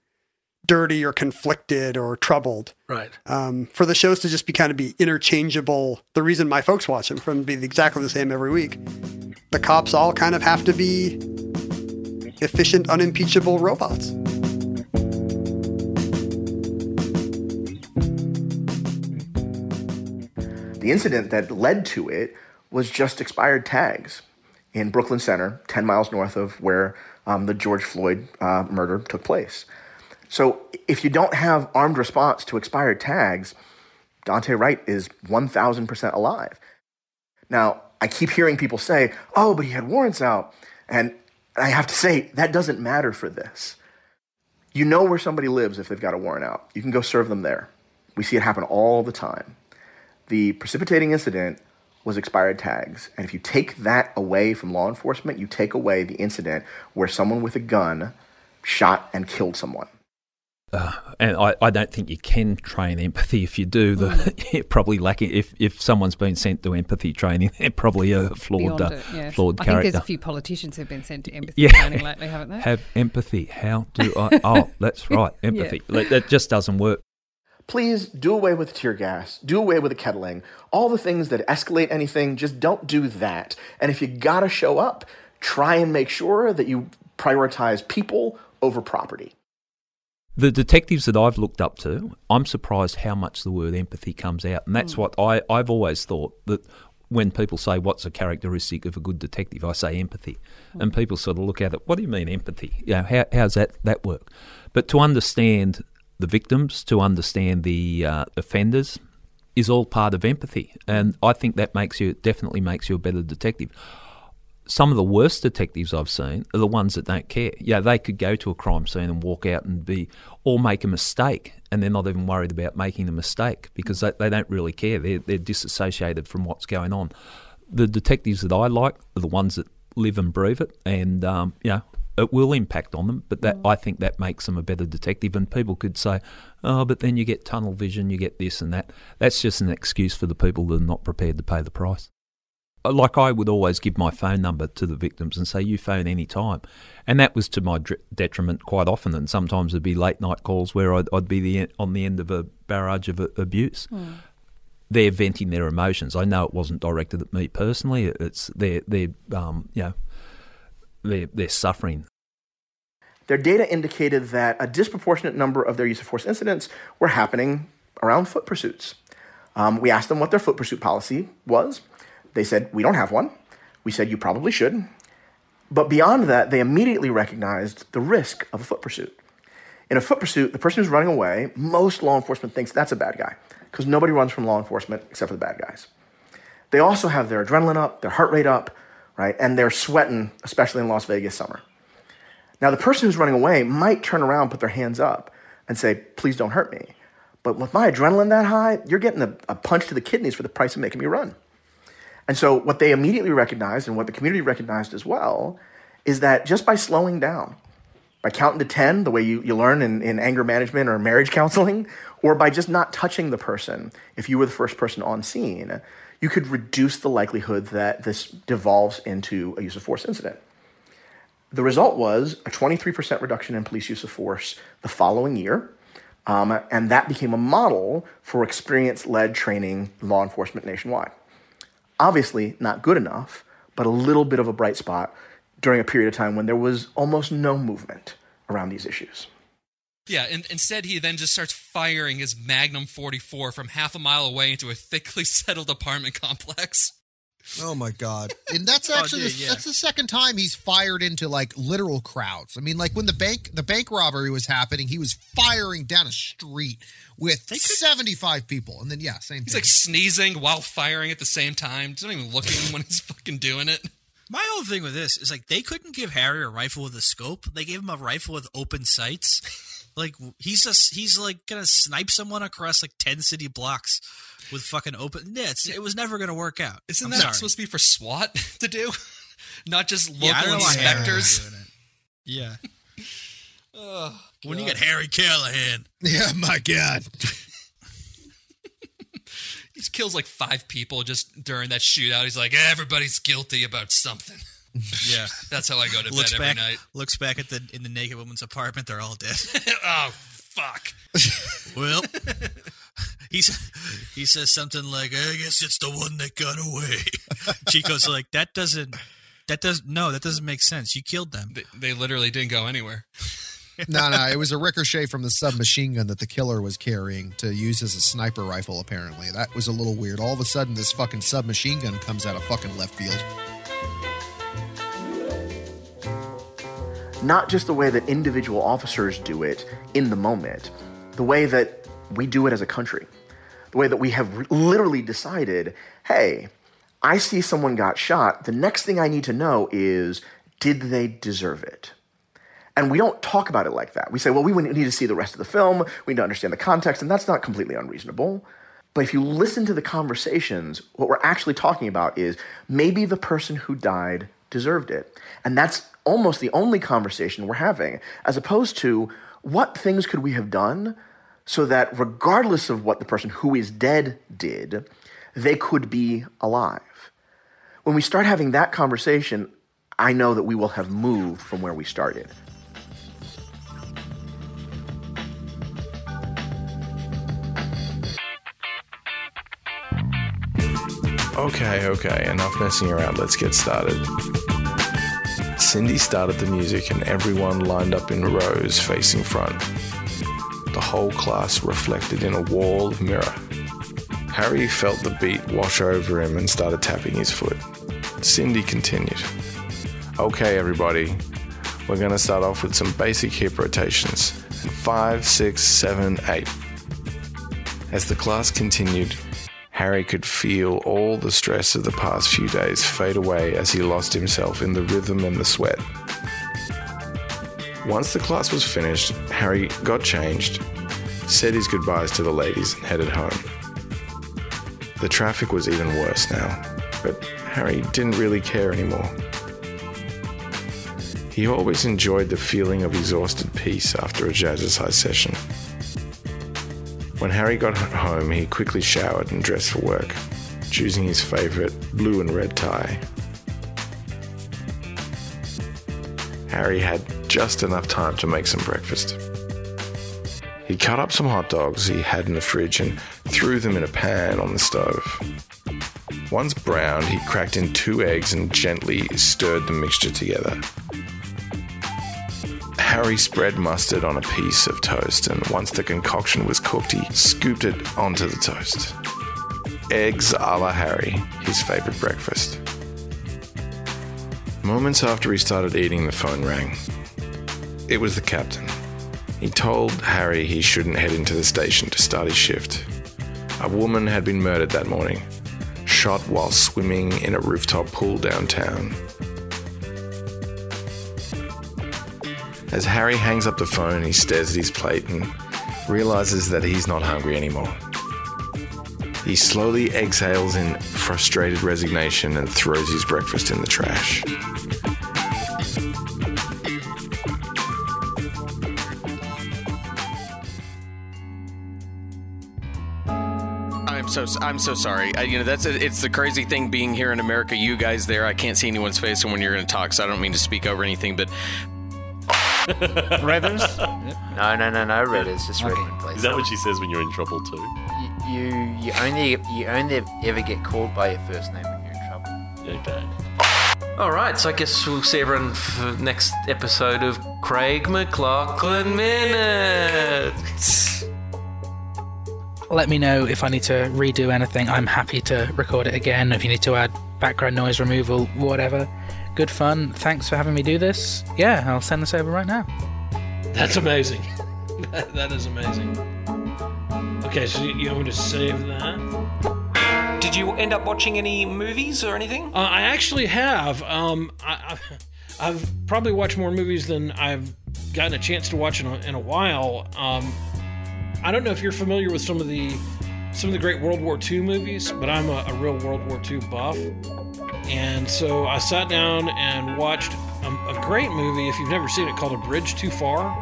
dirty or conflicted or troubled. Right. um, for the shows to just be kind of be interchangeable the reason my folks watch them for them to be exactly the same every week the cops all kind of have to be efficient unimpeachable robots. The incident that led to it was just expired tags in Brooklyn Center, 10 miles north of where um, the George Floyd uh, murder took place. So if you don't have armed response to expired tags, Daunte Wright is 1000% alive. Now, I keep hearing people say, oh, but he had warrants out. And I have to say, that doesn't matter for this. You know where somebody lives if they've got a warrant out. You can go serve them there. We see it happen all the time. The precipitating incident was expired tags. And if you take that away from law enforcement, you take away the incident where someone with a gun shot and killed someone. uh, and I, I don't think you can train empathy. If you do, the Mm. [LAUGHS] you're probably lacking. If if someone's been sent to empathy training, [LAUGHS] they're probably a flawed, uh, it, yeah. flawed I character. think there's a few politicians who've been sent to empathy yeah. training lately, haven't they? [LAUGHS] Have empathy. How do I? Oh, that's right, Yeah. empathy. Like, That just doesn't work. Please do away with tear gas, do away with the kettling, all the things that escalate anything, just don't do that. And if you gotta show up, try and make sure that you prioritize people over property. The detectives that I've looked up to, I'm surprised how much the word empathy comes out. And that's hmm. what I, I've always thought that when people say, What's a characteristic of a good detective? I say empathy. And hmm. people sort of look at it, What do you mean empathy? You know, how, how's that, that work? But to understand the victims, to understand the uh, offenders, is all part of empathy. And I think that makes you, definitely makes you a better detective some of the worst detectives I've seen are the ones that don't care. Yeah, they could go to a crime scene and walk out and be, or make a mistake, and they're not even worried about making a mistake because they, they don't really care. They're, they're disassociated from what's going on. The detectives that I like are the ones that live and breathe it, and um, you know, it will impact on them. But that I think that makes them a better detective. And people could say, "Oh, but then you get tunnel vision, you get this and that." That's just an excuse for the people that are not prepared to pay the price like I would always give my phone number to the victims and say, you phone any time. And that was to my detriment quite often. And sometimes there'd be late night calls where I'd, I'd be the, on the end of a barrage of uh, abuse. Mm. They're venting their emotions. I know it wasn't directed at me personally. It's they're, they're um, you know, they're, they're suffering. Their data indicated that a disproportionate number of their use of force incidents were happening around foot pursuits. Um, we asked them what their foot pursuit policy was. They said, We don't have one. We said, You probably should. But beyond that, they immediately recognized the risk of a foot pursuit. In a foot pursuit, the person who's running away, most law enforcement thinks that's a bad guy because nobody runs from law enforcement except for the bad guys. They also have their adrenaline up, their heart rate up, right? And they're sweating, especially in Las Vegas summer. Now, the person who's running away might turn around, put their hands up, and say, Please don't hurt me. But with my adrenaline that high, you're getting a, a punch to the kidneys for the price of making me run. And so, what they immediately recognized, and what the community recognized as well, is that just by slowing down, by counting to 10, the way you, you learn in, in anger management or marriage counseling, or by just not touching the person, if you were the first person on scene, you could reduce the likelihood that this devolves into a use of force incident. The result was a 23% reduction in police use of force the following year. Um, and that became a model for experience led training law enforcement nationwide. Obviously, not good enough, but a little bit of a bright spot during a period of time when there was almost no movement around these issues. Yeah, and instead he then just starts firing his Magnum 44 from half a mile away into a thickly [LAUGHS] settled apartment complex. Oh my god! [LAUGHS] And that's Oh, actually dude, the, yeah. that's the second time he's fired into like literal crowds. I mean, like when the bank the bank robbery was happening, he was firing down a street with seventy five people, and then yeah, same thing. He's thing. like sneezing while firing at the same time. He's not even looking when he's fucking doing it. My whole thing with this is like they couldn't give Harry a rifle with a scope. They gave him a rifle with open sights. Like he's just he's like gonna snipe someone across like ten city blocks with fucking open. Yeah, it was never gonna work out. Isn't I'm that sorry. supposed to be for SWAT [LAUGHS] to do? Not just local Yeah, I don't know why Harry inspectors. was doing it. Yeah. [LAUGHS] Oh, when you get Harry Callahan. Yeah, my God. [LAUGHS] He kills like five people just during that shootout. He's like, everybody's guilty about something. Yeah, That's how I go to looks bed every back, night. Looks back at the in the naked woman's apartment. They're all dead. [LAUGHS] oh fuck. [LAUGHS] well, he's he says something like, "I guess it's the one that got away." [LAUGHS] Chico's like, "That doesn't." That does no. That doesn't make sense. You killed them. They, they literally didn't go anywhere. no, no, it was a ricochet from the submachine gun that the killer was carrying to use as a sniper rifle. Apparently, that was a little weird. All of a sudden, this fucking submachine gun comes out of fucking left field. Not just the way that individual officers do it in the moment, the way that we do it as a country, the way that we have literally decided hey, I see someone got shot. The next thing I need to know is did they deserve it? And we don't talk about it like that. We say, well, we need to see the rest of the film, we need to understand the context, and that's not completely unreasonable. But if you listen to the conversations, what we're actually talking about is maybe the person who died deserved it. And that's almost the only conversation we're having, as opposed to, what things could we have done so that regardless of what the person who is dead did, they could be alive? When we start having that conversation, I know that we will have moved from where we started. Okay, okay, enough messing around. Let's get started. Cindy started the music, and everyone lined up in rows facing front. The whole class reflected in a wall of mirror. Harry felt the beat wash over him and started tapping his foot. Cindy continued. Okay, everybody, we're going to start off with some basic hip rotations. Five, six, seven, eight. As the class continued, Harry could feel all the stress of the past few days fade away as he lost himself in the rhythm and the sweat. Once the class was finished, Harry got changed, said his goodbyes to the ladies, and headed home. The traffic was even worse now, but Harry didn't really care anymore. He always enjoyed the feeling of exhausted peace after a jazzercise session. When Harry got [LAUGHS] home, he quickly showered and dressed for work, choosing his favourite blue and red tie. Harry had just enough time to make some breakfast. He cut up some hot dogs he had in the fridge and threw them in a pan on the stove. Once browned, he cracked in two eggs and gently stirred the mixture together. Harry spread mustard on a piece of toast, and once the concoction was cooked, he scooped it onto the toast. Eggs a la Harry, his favourite breakfast. Moments after he started eating, the phone rang. It was the captain. He told Harry he shouldn't head into the station to start his shift. A woman had been murdered that morning, shot while swimming in a rooftop pool downtown. As Harry hangs up the phone, he stares at his plate and realizes that he's not hungry anymore. He slowly exhales in frustrated resignation and throws his breakfast in the trash. I'm so I'm so sorry. I, you know that's it's the crazy thing being here in America. You guys there, I can't see anyone's face when you're going to talk, so I don't mean to speak over anything, but [LAUGHS] Redders? No, no, no, no Redders. Just Redmond, please. Is that what she says when you're in trouble too? You, you only you only ever get called by your first name when you're in trouble. Okay. All right, so I guess we'll see everyone for the next episode of Craig McLaughlin Minutes. Let me know if I need to redo anything. I'm happy to record it again. If you need to add background noise removal, whatever. Good fun. Thanks for having me do this. Yeah, I'll send this over right now. That's amazing. [LAUGHS] that, that is amazing. Okay, so you, you want me to save that? Did you end up watching any movies or anything? Uh, I actually have. Um, I, I, I've probably watched more movies than I've gotten a chance to watch in a, in a while. Um, I don't know if you're familiar with some of the some of the great World War II movies, but I'm a, a real World War II buff. And so I sat down and watched a, a, great movie, if you've never seen it, called A Bridge Too Far.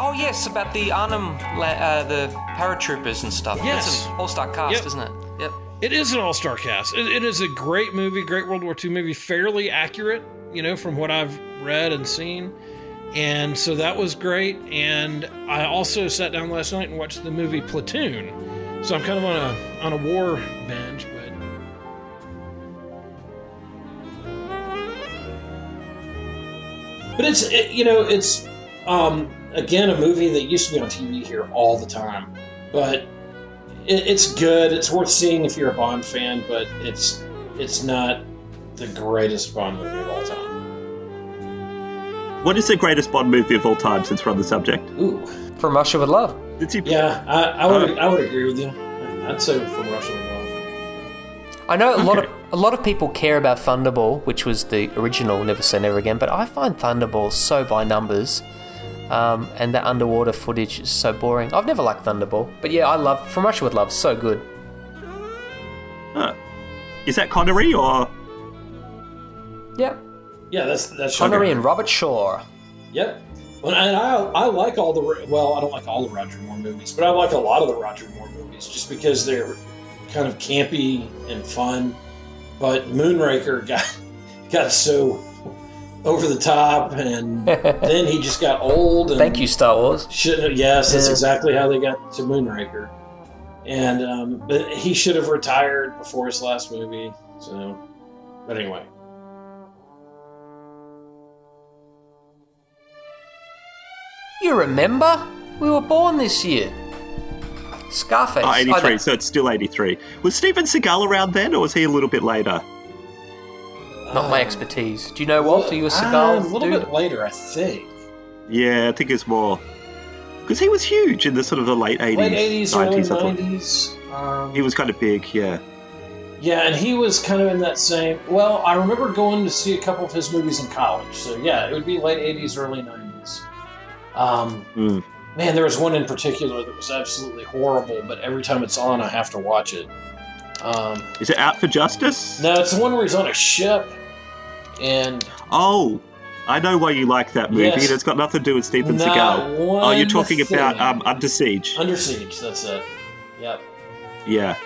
Oh, yes, about the Arnhem, uh, the paratroopers and stuff. Yes. It's an all star cast, Yep. isn't it? Yep. It is an all star cast. It, it is a great movie, great World War II movie, fairly accurate, you know, from what I've read and seen. And so that was great. And I also sat down last night and watched the movie Platoon. So I'm kind of on a on a war binge, but but it's it, you know it's um, again a movie that used to be on TV here all the time, but it, it's good. It's worth seeing if you're a Bond fan, but it's it's not the greatest Bond movie of all time. What is the greatest Bond movie of all time since we're on the subject? Ooh. From Russia with Love. Yeah, I, I would I would agree with you. I'd say from Russia with Love. I know a lot of a lot of people care about Thunderball, which was the original Never Say Never Again, but I find Thunderball so by numbers, um, and that underwater footage is so boring. I've never liked Thunderball, but yeah, I love From Russia with Love. So good. Huh. Is that Connery or? Yep. Yeah, that's that's Connery Sugar. and Robert Shaw. Yep. Well, and I, I like all the well, I don't like all the Roger Moore movies, but I like a lot of the Roger Moore movies just because they're kind of campy and fun. But Moonraker [LAUGHS] got got so over the top, and [LAUGHS] then he just got old. And Thank you, Star Wars. Shouldn't have, yes, that's Yeah. exactly how they got to Moonraker. And um, but he should have retired before his last movie. So, but anyway, You remember? We were born this year. Scarface. Oh, 83, don't- so it's still 83. Was Steven Seagal around then, or was he a little bit later? Not my expertise. Do you know, Walt? Are you a Uh, Seagal a little dude? bit later, I think. Yeah, I think it's more. Because he was huge in the sort of the late 80s. Late eighties, early 90s, I thought. nineties. Um, He was kind of big, yeah. Yeah, and he was kind of in that same. Well, I remember going to see a couple of his movies in college. So yeah, it would be late '80s, early '90s. Um, Mm. Man, there was one in particular that was absolutely horrible, but every time it's on, I have to watch it. Um, Is it Out for Justice? no, it's the one where he's on a ship, and Oh, I know why you like that movie. Yes. It's got nothing to do with Steven Not Seagal. Oh, you're talking about um, Under Siege. Under Siege. That's it. Yep. Yeah,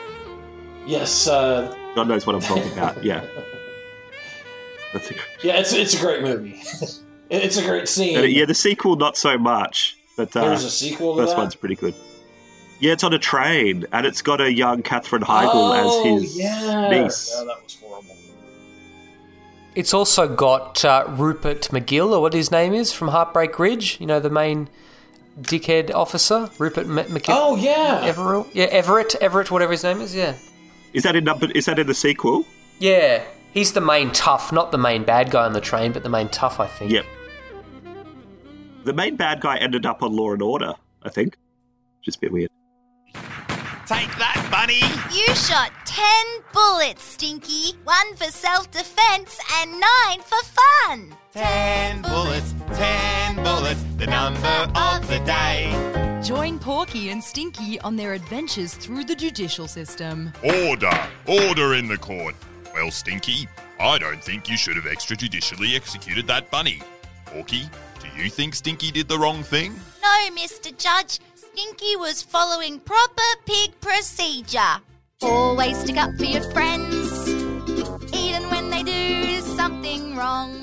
Yes. Uh, God knows what I'm talking about. Yeah. That's a, [LAUGHS] yeah, it's it's a great movie. [LAUGHS] it's a great scene. and, yeah, the sequel, not so much. But uh, There's a sequel to First that? one's pretty good. Yeah, it's on a train, and it's got a young Katherine Heigl oh, as his yeah. niece. No, that was horrible. It's also got uh, Rupert McGill, or what his name is, from Heartbreak Ridge. You know, the main dickhead officer, Rupert M- McGill. Oh yeah, Everett. Yeah, Everett. Everett, whatever his name is. Yeah. Is that in number? Is that in the sequel? Yeah, he's the main tough, not the main bad guy on the train, but the main tough, I think. Yep. The main bad guy ended up on Law and Order, I think. Just a bit weird. Take that, bunny! You shot 10 bullets, Stinky. One for self defense and nine for fun. Ten bullets, ten bullets, the number of the day. Join Porky and Stinky on their adventures through the judicial system. Order! Order in the court. Well, Stinky, I don't think you should have extrajudicially executed that bunny. Porky, do you think Stinky did the wrong thing? No, Mr. Judge. Stinky was following proper pig procedure. Always stick up for your friends, even when they do something wrong.